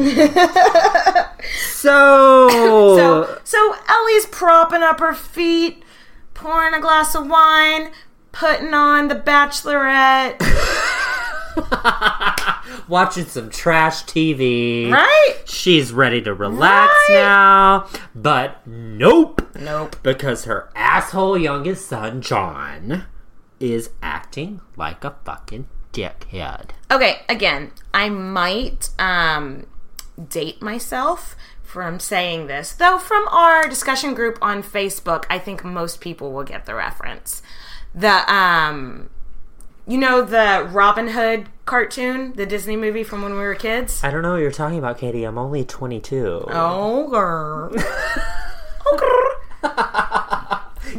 so, so, so Ellie's propping up her feet, pouring a glass of wine, putting on The Bachelorette. watching some trash TV. Right? She's ready to relax Right? now. But nope. Nope. Because her asshole youngest son, John, is acting like a fucking dickhead. Okay, again, I might um, date myself from saying this, though from our discussion group on Facebook, I think most people will get the reference. The um you know the Robin Hood cartoon, the Disney movie from when we were kids? I don't know what you're talking about, Katie. I'm only 22. Oh, girl. Oh.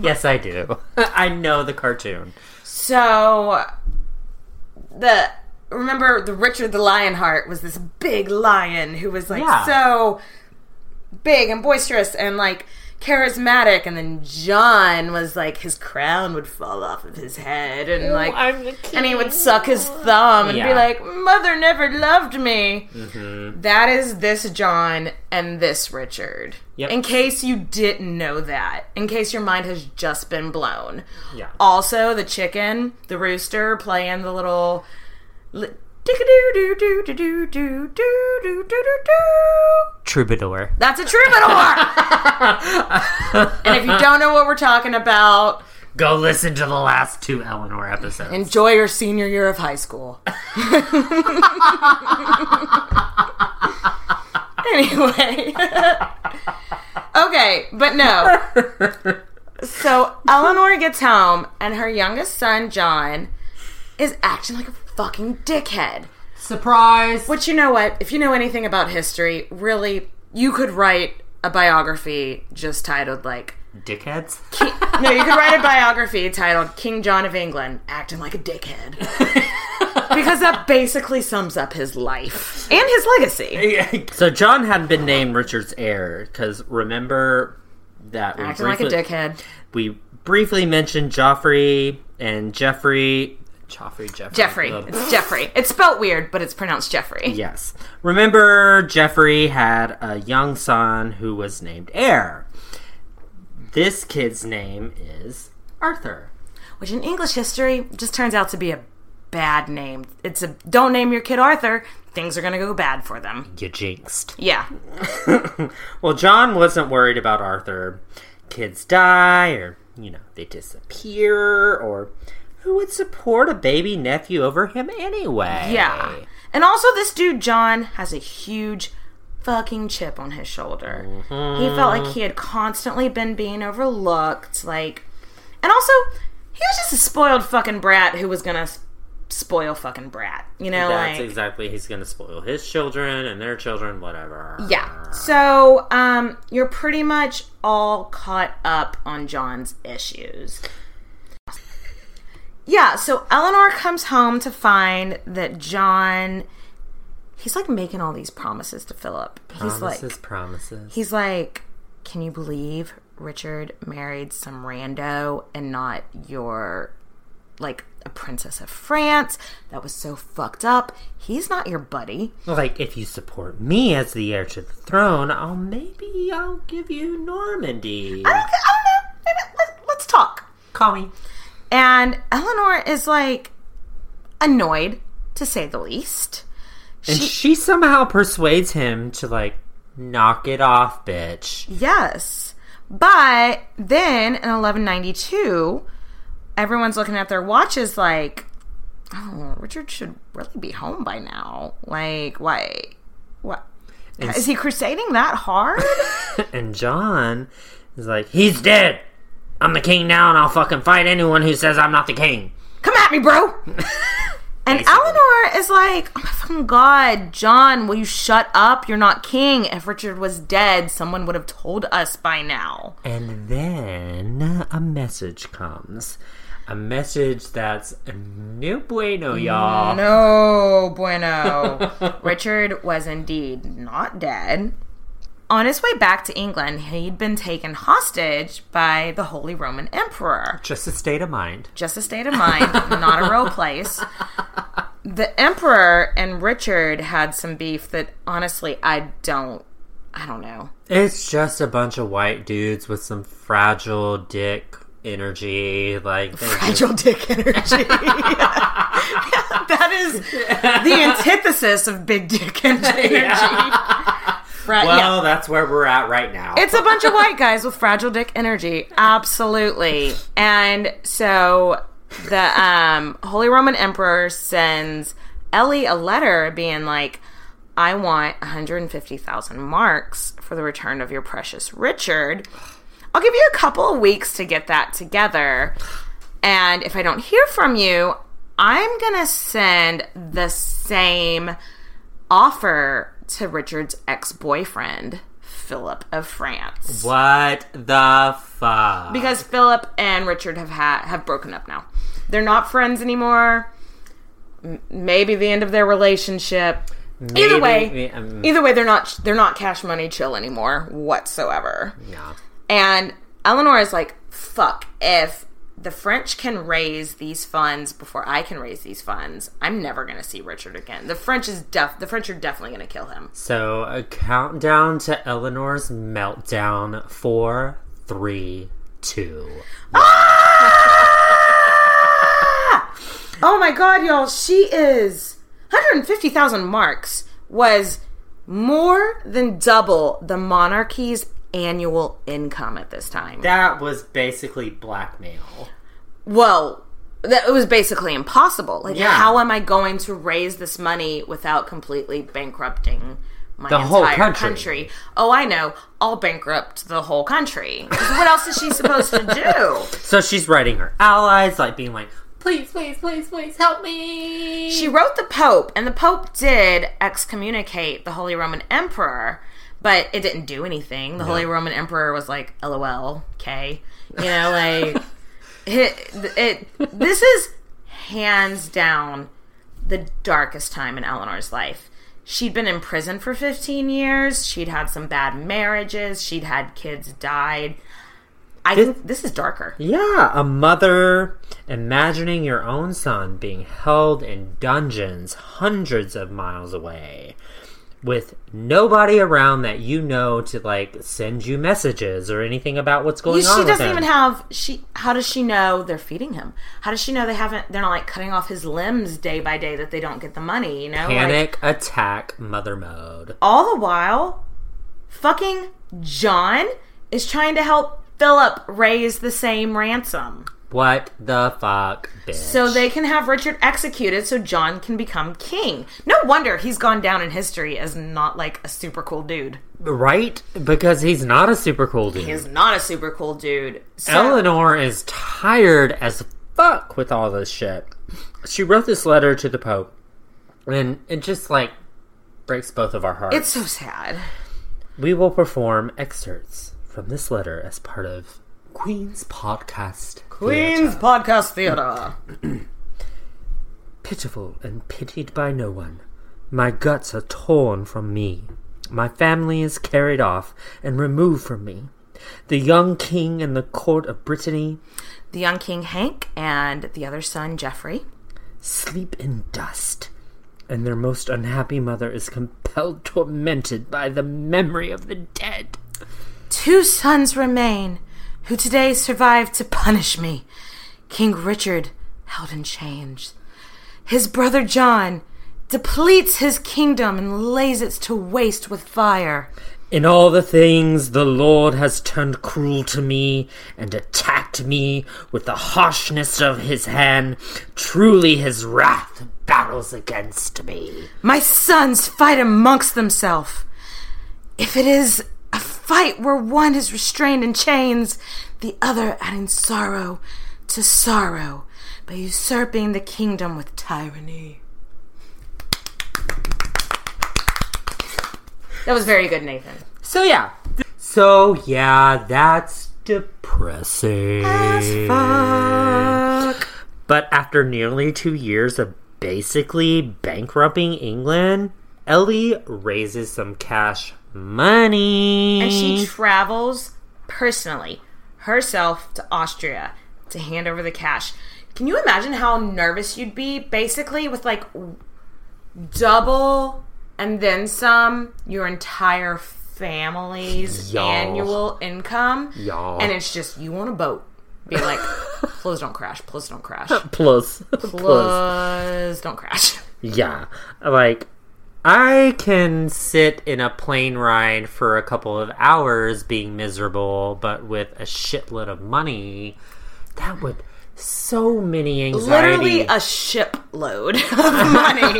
Yes, I do. I know the cartoon. So the remember the Richard the Lionheart was this big lion who was like Yeah. so big and boisterous and like charismatic and then John was like his crown would fall off of his head and like and he would suck his thumb and Yeah. be like mother never loved me. Mm-hmm. That is this John and this Richard. Yep. In case you didn't know that, in case your mind has just been blown. Yeah. Also, the chicken, the rooster playing the little. Troubadour. That's a troubadour. and if you don't know what we're talking about, go listen to the last two Eleanor episodes. Enjoy your senior year of high school. anyway. okay, but no. So Eleanor gets home, and her youngest son, John, is acting like a fucking dickhead. Surprise! Which, you know what? If you know anything about history, really, you could write a biography just titled, like, Dickheads? no, you could write a biography titled King John of England acting like a dickhead. because that basically sums up his life and his legacy. So John hadn't been named Richard's heir because remember that we Acting like a briefly- dickhead. We briefly mentioned Joffrey and Jeffrey. Joffrey, Jeffrey. Jeffrey. Ugh. It's Jeffrey. It's spelt weird, but it's pronounced Jeffrey. Yes. Remember, Jeffrey had a young son who was named Heir. This kid's name is Arthur. Which in English history just turns out to be a bad name. It's a don't name your kid Arthur, things are going to go bad for them. You jinxed. Yeah. well, John wasn't worried about Arthur. Kids die, or, you know, they disappear, or who would support a baby nephew over him anyway? Yeah. And also, this dude, John, has a huge fucking chip on his shoulder. He felt like he had constantly been being overlooked. Like, and also, he was just a spoiled fucking brat who was gonna spoil fucking brat. You know, That's like. exactly, he's to spoil his children and their children, whatever. Yeah. So, um, you're pretty much all caught up on John's issues. Yeah, so Eleanor comes home to find that John he's like making all these promises to Philip. He's Promises, like promises. he's like, "Can you believe Richard married some rando and not your like a princess of France? That was so fucked up. He's not your buddy." Like, if you support me as the heir to the throne, I'll maybe I'll give you Normandy. I don't, I don't know. Maybe let, let's talk. Call me. And Eleanor is like annoyed, to say the least. And she somehow persuades him to like knock it off, bitch. Yes. But then in 1192, everyone's looking at their watches like, oh, Richard should really be home by now. Like, why? What? And Is he crusading that hard? and John is like, he's dead. I'm the king now, and I'll fucking fight anyone who says I'm not the king. Come at me, bro. And Eleanor is like, oh my fucking god, John, will you shut up? You're not king. If Richard was dead, someone would have told us by now. And then a message comes. A message that's no bueno, y'all. No bueno. Richard was indeed not dead. On his way back to England, he'd been taken hostage by the Holy Roman Emperor. Just a state of mind. Just a state of mind, not a real place. The Emperor and Richard had some beef that honestly I don't I don't know. It's just a bunch of white dudes with some fragile dick energy. Like Fragile dick energy. that is the antithesis of big dick energy. Fra- well, yeah. that's where we're at right now. It's a bunch of white guys with fragile dick energy. Absolutely. And so the um, Holy Roman Emperor sends Ellie a letter being like, I want 150,000 marks for the return of your precious Richard. I'll give you a couple of weeks to get that together. And if I don't hear from you, I'm going to send the same offer to Richard's ex boyfriend, Philip of France. what the fuck? Because Philip and Richard have ha- have broken up now. They're not friends anymore. M- maybe the end of their relationship. either Maybe- way, um, either way, they're not they're not cash money chill anymore whatsoever. Yeah. And Eleanor is like, "Fuck! If the French can raise these funds before I can raise these funds, I'm never gonna see Richard again. The French is def the French are definitely gonna kill him." So a countdown to Eleanor's meltdown. Four, three, two. Ah! Oh my god, y'all, she is 150,000 marks was more than double the monarchy's annual income at this time. That was basically blackmail. well, that it was basically impossible. Like, Yeah. how am I going to raise this money without completely bankrupting my The whole entire country. Oh, I know. I'll bankrupt the whole country. what else is she supposed to do? So she's writing her allies, like being like, please, please, please, please help me. She wrote the Pope, and the Pope did excommunicate the Holy Roman Emperor, but it didn't do anything. The. Holy Roman Emperor was like, "LOL, okay," you know, like it, it. This is hands down the darkest time in Eleanor's life. She'd been in prison for 15 years. She'd had some bad marriages. She'd had kids died. I think this is darker. Yeah, a mother imagining your own son being held in dungeons hundreds of miles away with nobody around that you know to like send you messages or anything about what's going she on. with doesn't even have she how does she know they're feeding him how does she know they haven't they're not like cutting off his limbs day by day that they don't get the money you know like panic attack mother mode. all the while fucking john is trying to help philip raise the same ransom What the fuck, bitch? so they can have richard executed so john can become king no wonder he's gone down in history as not like a super cool dude right? Because he's not a super cool dude. he's not a super cool dude so, Eleanor is tired as fuck with all this shit. She wrote this letter to the Pope, and it just like breaks both of our hearts. it's so sad We will perform excerpts from this letter as part of Queen's Podcast. Queen's podcast theater Pitiful and pitied by no one, my guts are torn from me. My family is carried off and removed from me. The young king and the court of Brittany. The young king hank and the other son Geoffrey, sleep in dust, and their most unhappy mother is compelled tormented by the memory of the dead. Two sons remain, who today survived to punish me. King Richard, held in chains. His brother John depletes his kingdom and lays it to waste with fire. In all the things the Lord has turned cruel to me and attacked me with the harshness of his hand. Truly his wrath battles against me. My sons fight amongst themselves. If it is a fight where one is restrained in chains, the other adding sorrow to sorrow by usurping the kingdom with tyranny. That was very good, Nathan. So yeah. So yeah, that's depressing. fuck. But after nearly two years of basically bankrupting England, Ellie raises some cash money. And she travels personally, herself, to Austria to hand over the cash. Can you imagine how nervous you'd be basically with like double and then some your entire family's Y'all. annual income? Y'all. And it's just you on a boat. Being like, please don't crash, please don't crash. plus, plus. Please don't crash. Yeah. Like, I can sit in a plane ride for a couple of hours being miserable, but with a shitload of money, that would so many anxiety. Literally a shipload of money.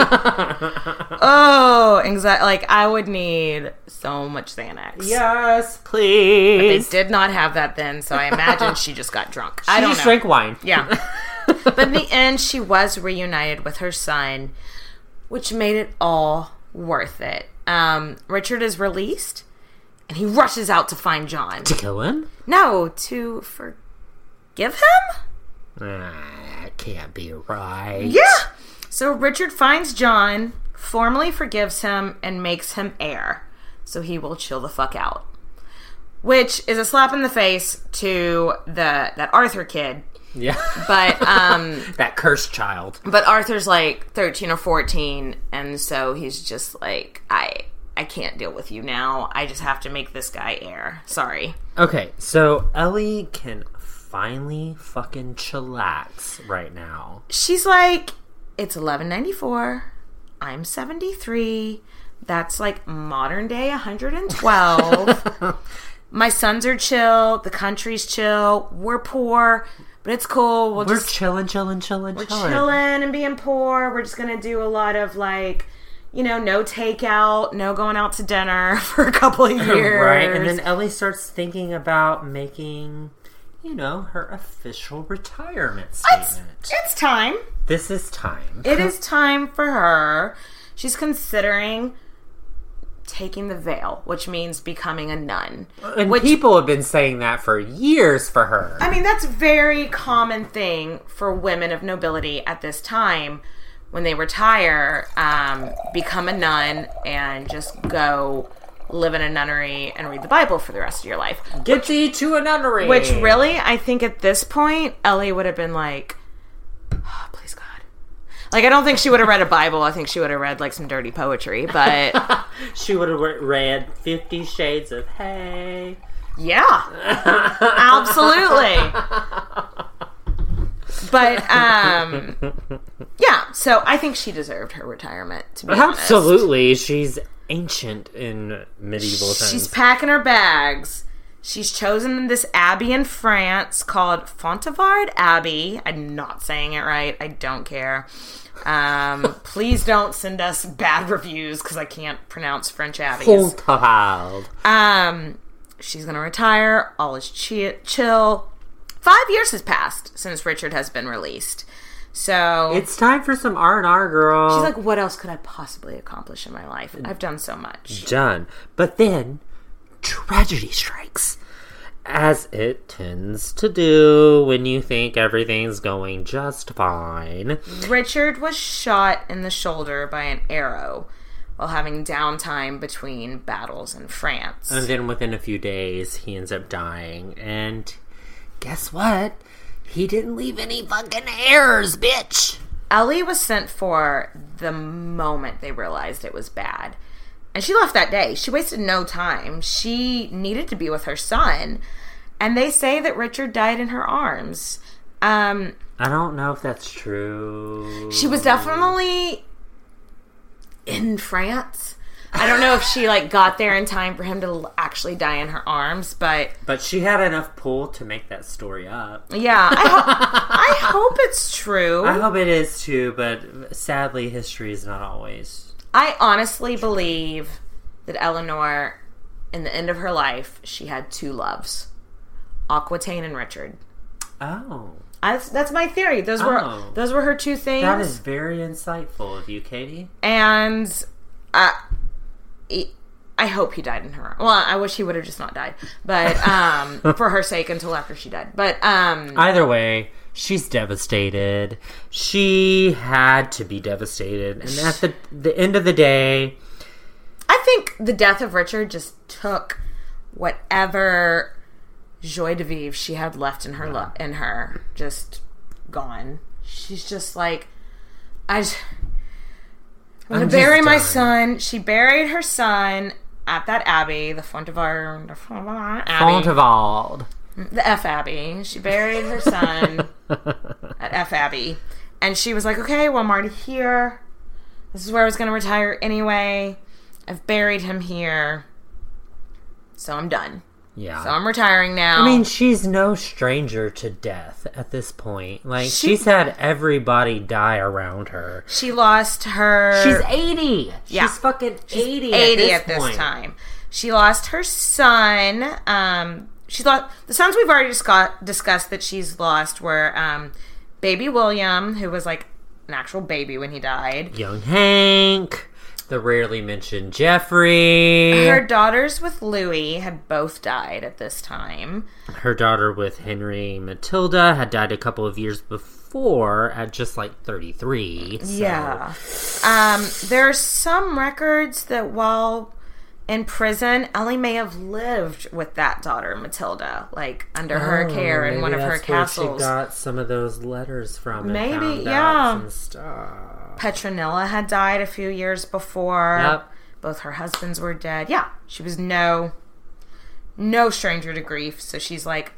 oh, anxiety! Like I would need so much Xanax. Yes, please. But they did not have that then, so I imagine she just got drunk. I don't just know. drank wine. Yeah. but in the end, she was reunited with her son, which made it all worth it. Um, Richard is released, and he rushes out to find John. To kill him? No, to forgive him. Ah, can't be right. Yeah. So Richard finds John, formally forgives him, and makes him heir. So he will chill the fuck out. Which is a slap in the face to the that Arthur kid. Yeah. But um that cursed child. but Arthur's like 13 or 14 and so he's just like I I can't deal with you now. I just have to make this guy heir. Sorry. Okay, so Ellie can finally fucking chillax right now. she's like, it's 1194. I'm 73. That's like modern day 112. My sons are chill. The country's chill. We're poor. But it's cool. We'll We're just chilling, chilling, chilling, we're chilling. chilling and being poor. We're just gonna do a lot of like, you know, no takeout, no going out to dinner for a couple of years. Right, and then Ellie starts thinking about making, you know, her official retirement statement. it's time. This is time. It is time for her. She's considering taking the veil, which means becoming a nun. And which people have been saying that for years for her. I mean, that's a very common thing for women of nobility at this time when they retire, um, become a nun and just go live in a nunnery and read the Bible for the rest of your life. Get thee to a nunnery. Which really, I think at this point, Ellie would have been like, "Oh. Like, I don't think she would have read a Bible. I think she would have read like some dirty poetry, but she would have read Fifty Shades of Hay. Yeah, absolutely. But um, yeah. So I think she deserved her retirement. To be honest, Absolutely, she's ancient in medieval times. she's packing her bags. She's chosen this abbey in France called Fontevard Abbey. I'm not saying it right. I don't care. Um, please don't send us bad reviews because I can't pronounce French abbeys. Fontevraud. Um, she's gonna retire. All is chi- chill. Five years has passed since Richard has been released. So It's time for some R and R, girl. she's like, what else could I possibly accomplish in my life? I've done so much. done. But then tragedy strikes. As it tends to do when you think everything's going just fine. Richard was shot in the shoulder by an arrow while having downtime between battles in France. And then within a few days, he ends up dying. And guess what? He didn't leave any fucking heirs, bitch. Ellie was sent for the moment they realized it was bad. And she left that day. She wasted no time. She needed to be with her son. And they say that Richard died in her arms. Um, I don't know if that's true. she was definitely in France. I don't know if she like got there in time for him to actually die in her arms, but But she had enough pull to make that story up. yeah, I, ho- I hope it's true. I hope it is too, but sadly, history is not always. I honestly believe that Eleanor, in the end of her life, she had two loves Aquitaine and Richard. Oh. I, that's my theory. Those were Oh. those were her two things. That is very insightful of you, Katie. and uh, he- I hope he died in her. Well, I wish he would have just not died, but um, for her sake until after she died. But um, Either way, she's devastated. She had to be devastated. And at the, the end of the day, I think the death of Richard just took whatever joie de vivre she had left in her lo- in her just gone. She's just like I just, I'm gonna I'm bury my son. She buried her son at that abbey, the Fontevard, Fontevard Abbey, Fontevraud. The F Abbey. She buried her son at F Abbey, and she was like, "Okay, well, I'm already here. This is where I was going to retire anyway. I've buried him here, so I'm done. Yeah. So I'm retiring now. I mean, she's no stranger to death at this point. Like, She- she's had everybody die around her. she lost her. She's 80. Yeah. She's fucking 80, 80 at at this, this time. She lost her son. Um, she lost the sons we've already discuss, discussed that she's lost were um, baby William, who was like an actual baby when he died. Young Hank, the rarely mentioned Jeffrey, Her her, daughters with Louis had both died at this time. Her daughter with Henry Matilda had died a couple of years before at just like 33. so- Yeah. Um, there are some records that while in prison, Ellie may have lived with that daughter, Matilda, like under her Oh, care in one of her castles. She got some of those letters from. Maybe, yeah. out some stuff. Petronilla had died a few years before. Yep. Both her husbands were dead. Yeah, she was no no stranger to grief. So she's like,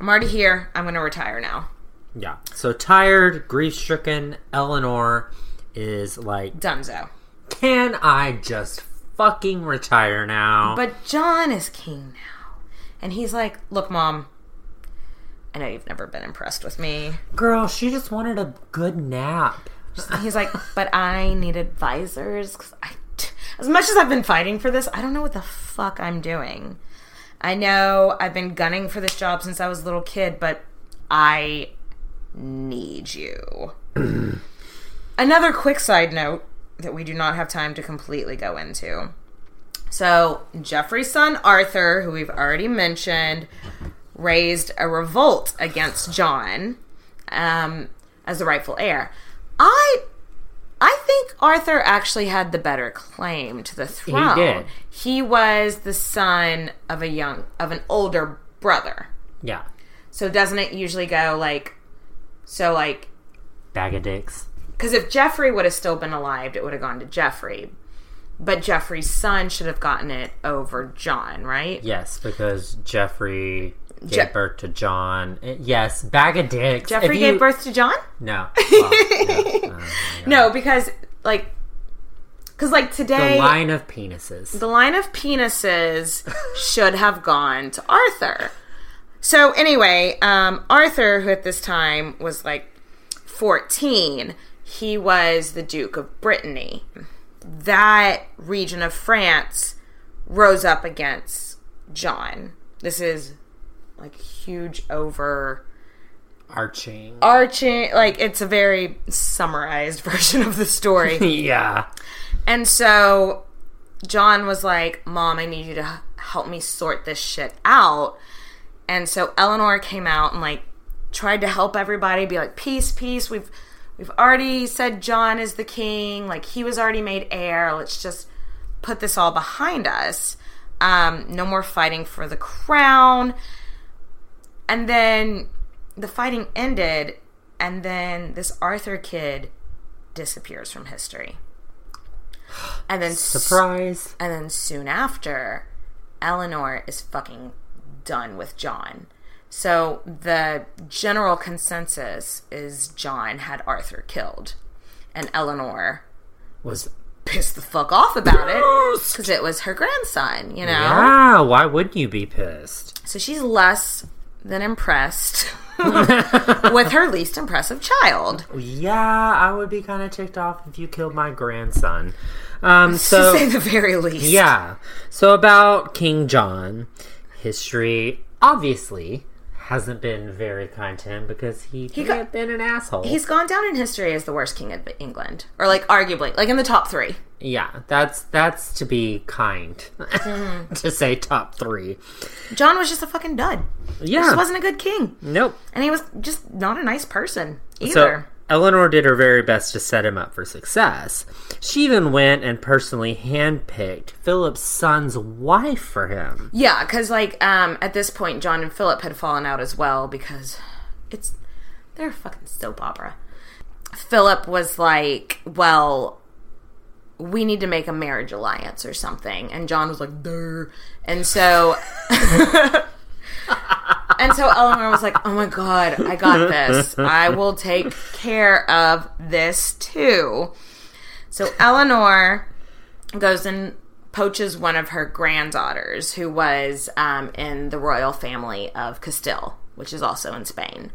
I'm already here. I'm going to retire now. Yeah. So tired, grief stricken, Eleanor is like, Dunzo. Can I just fucking retire now? But John is king now. And he's like, Look, mom, I know you've never been impressed with me. Girl, she just wanted a good nap. He's like, but I need advisors. 'cause I, as much as I've been fighting for this, I don't know what the fuck I'm doing. I know I've been gunning for this job since I was a little kid, but I need you. Another quick side note that we do not have time to completely go into. So, Jeffrey's son Arthur, who we've already mentioned, raised a revolt against John um, as the rightful heir. I I think Arthur actually had the better claim to the throne. He did. He was the son of a young of an older brother. Yeah. So doesn't it usually go like so like Bag of dicks. Because if Geoffrey would have still been alive, it would have gone to Geoffrey. But Geoffrey's son should have gotten it over John, right? Yes, because Geoffrey gave Je- birth to John. Uh, Yes, bag of dicks. Geoffrey you- gave birth to John? No. Well, no, No, because like because like today the line of penises. the line of penises should have gone to Arthur. So anyway, um, Arthur, who at this time was like 14, he was the Duke of Brittany. That region of France rose up against John. This is like huge over Arching. arching like it's a very summarized version of the story. yeah. And so John was like, Mom, I need you to help me sort this shit out. And so Eleanor came out and like tried to help everybody be like, peace, peace. We've we've already said John is the king, like he was already made heir. Let's just put this all behind us. Um, no more fighting for the crown. And then the fighting ended, and then this Arthur kid disappears from history. And then Surprise. and then soon after, Eleanor is fucking done with John. So the general consensus is John had Arthur killed, and Eleanor Was pissed the fuck off about it because it was her grandson. You know. Yeah, why wouldn't you be pissed? So she's less than impressed with her least impressive child. Yeah, I would be kind of ticked off if you killed my grandson. Um, so to say the very least. Yeah. So about King John, history obviously hasn't been very kind to him because he, He he got- been an asshole. He's gone down in history as the worst king of England, or like arguably, like in the top three. yeah, that's that's to be kind Mm-hmm. to say top three. John was just a fucking dud. He Yeah. just wasn't a good king, Nope. and he was just not a nice person So either. Eleanor did her very best to set him up for success. She even went and personally handpicked Philip's son's wife for him. yeah, because like um, at this point, John and Philip had fallen out as well because it's they're a fucking soap opera. Philip was like, "Well, we need to make a marriage alliance or something," and John was like, "Durr," and so. And so Eleanor was like, "Oh my god, I got this. I will take care of this too." So Eleanor goes and poaches one of her granddaughters, who was um, in the royal family of Castile, which is also in Spain,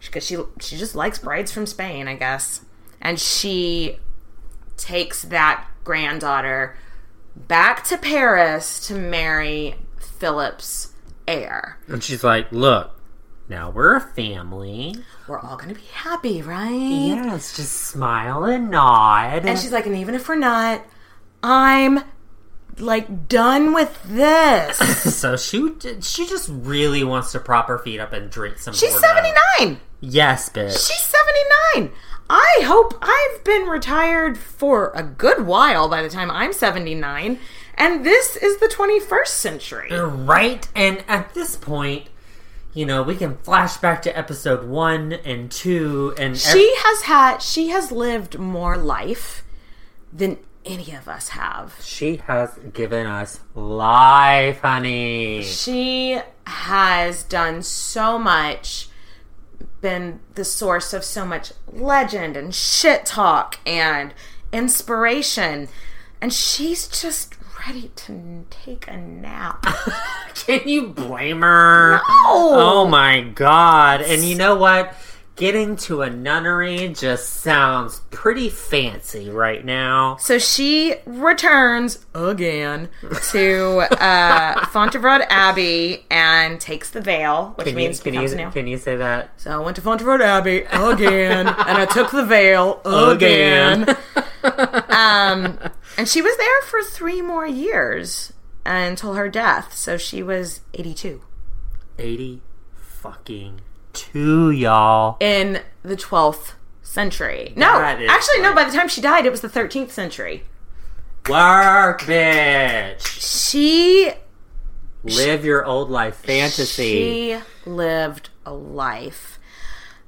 because she she just likes brides from Spain, I guess. And she takes that granddaughter back to Paris to marry Philip's heir. And she's like, Look, now we're a family. We're all gonna be happy, right? Yes, just smile and nod. And she's like, and even if we're not, I'm like done with this. so she she just really wants to prop her feet up and drink some. She's Bordeaux. 79. Yes, bitch. She's 79. I hope I've been retired for a good while by the time I'm 79. And this is the 21st century. Right? And at this point, you know, we can flash back to episode one and two, and ev- She has had, she has lived more life than any of us have. she has given us life, honey. She has done so much, been the source of so much legend and shit talk and inspiration. And she's just ready to take a nap. Can you blame her? No. Oh my god. And you know what? Getting to a nunnery just sounds pretty fancy right now. So she returns again to uh, Fontevraud Abbey and takes the veil, which Can you, means can, you, nail. can you say that? So I went to Fontevraud Abbey again, and I took the veil again. um, and she was there for three more years until her death. So she was 82 80 fucking 2, y'all. in the 12th century. No, actually, no. By the time she died, it was the 13th century. Work, bitch. She Live your old life fantasy. She lived a life.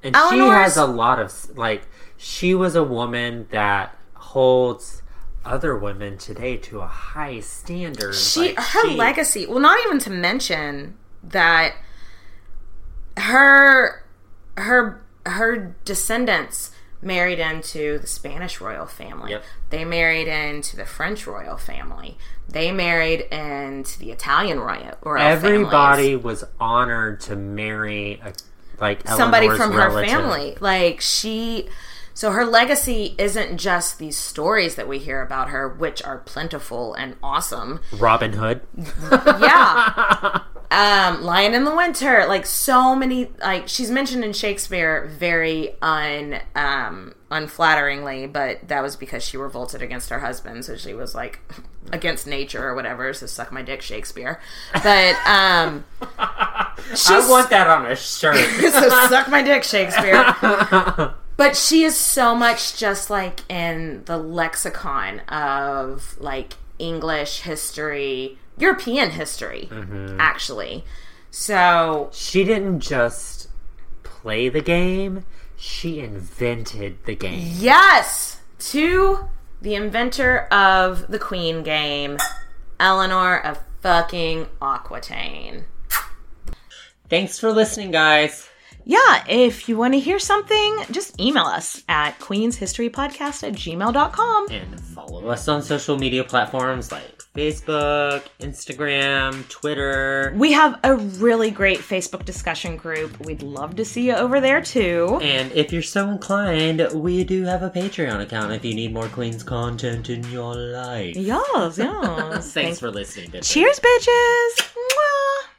And she has a lot of like she was a woman that holds other women today to a high standard. She Like, her she- legacy. Well, not even to mention that her her her descendants married into the Spanish royal family. Yep. They married into the French royal family. They married into the Italian royal, royal Everybody families. was honored to marry a like somebody Eleanor's from relative. her family. Like she so her legacy isn't just these stories that we hear about her, which are plentiful and awesome. Robin Hood. Yeah. um, Lion in the Winter, like so many like she's mentioned in Shakespeare very un um unflatteringly, but that was because she revolted against her husband, so she was like against nature or whatever, so suck my dick Shakespeare. But um I want that on a shirt. so suck my dick, Shakespeare. But she is so much just like in the lexicon of like English history, European history, mm-hmm. actually. So she didn't just play the game, she invented the game. yes, to the inventor of the Queen game, Eleanor of fucking Aquitaine. Thanks for listening, guys. Yeah, if you want to hear something, just email us at queenshistorypodcast at gmail.com. And follow us on social media platforms like Facebook, Instagram, Twitter. We have a really great Facebook discussion group. We'd love to see you over there too. And if you're so inclined, we do have a Patreon account if you need more Queens content in your life. Yes, yes. Thanks for listening. bitches. Cheers, bitches. Mwah.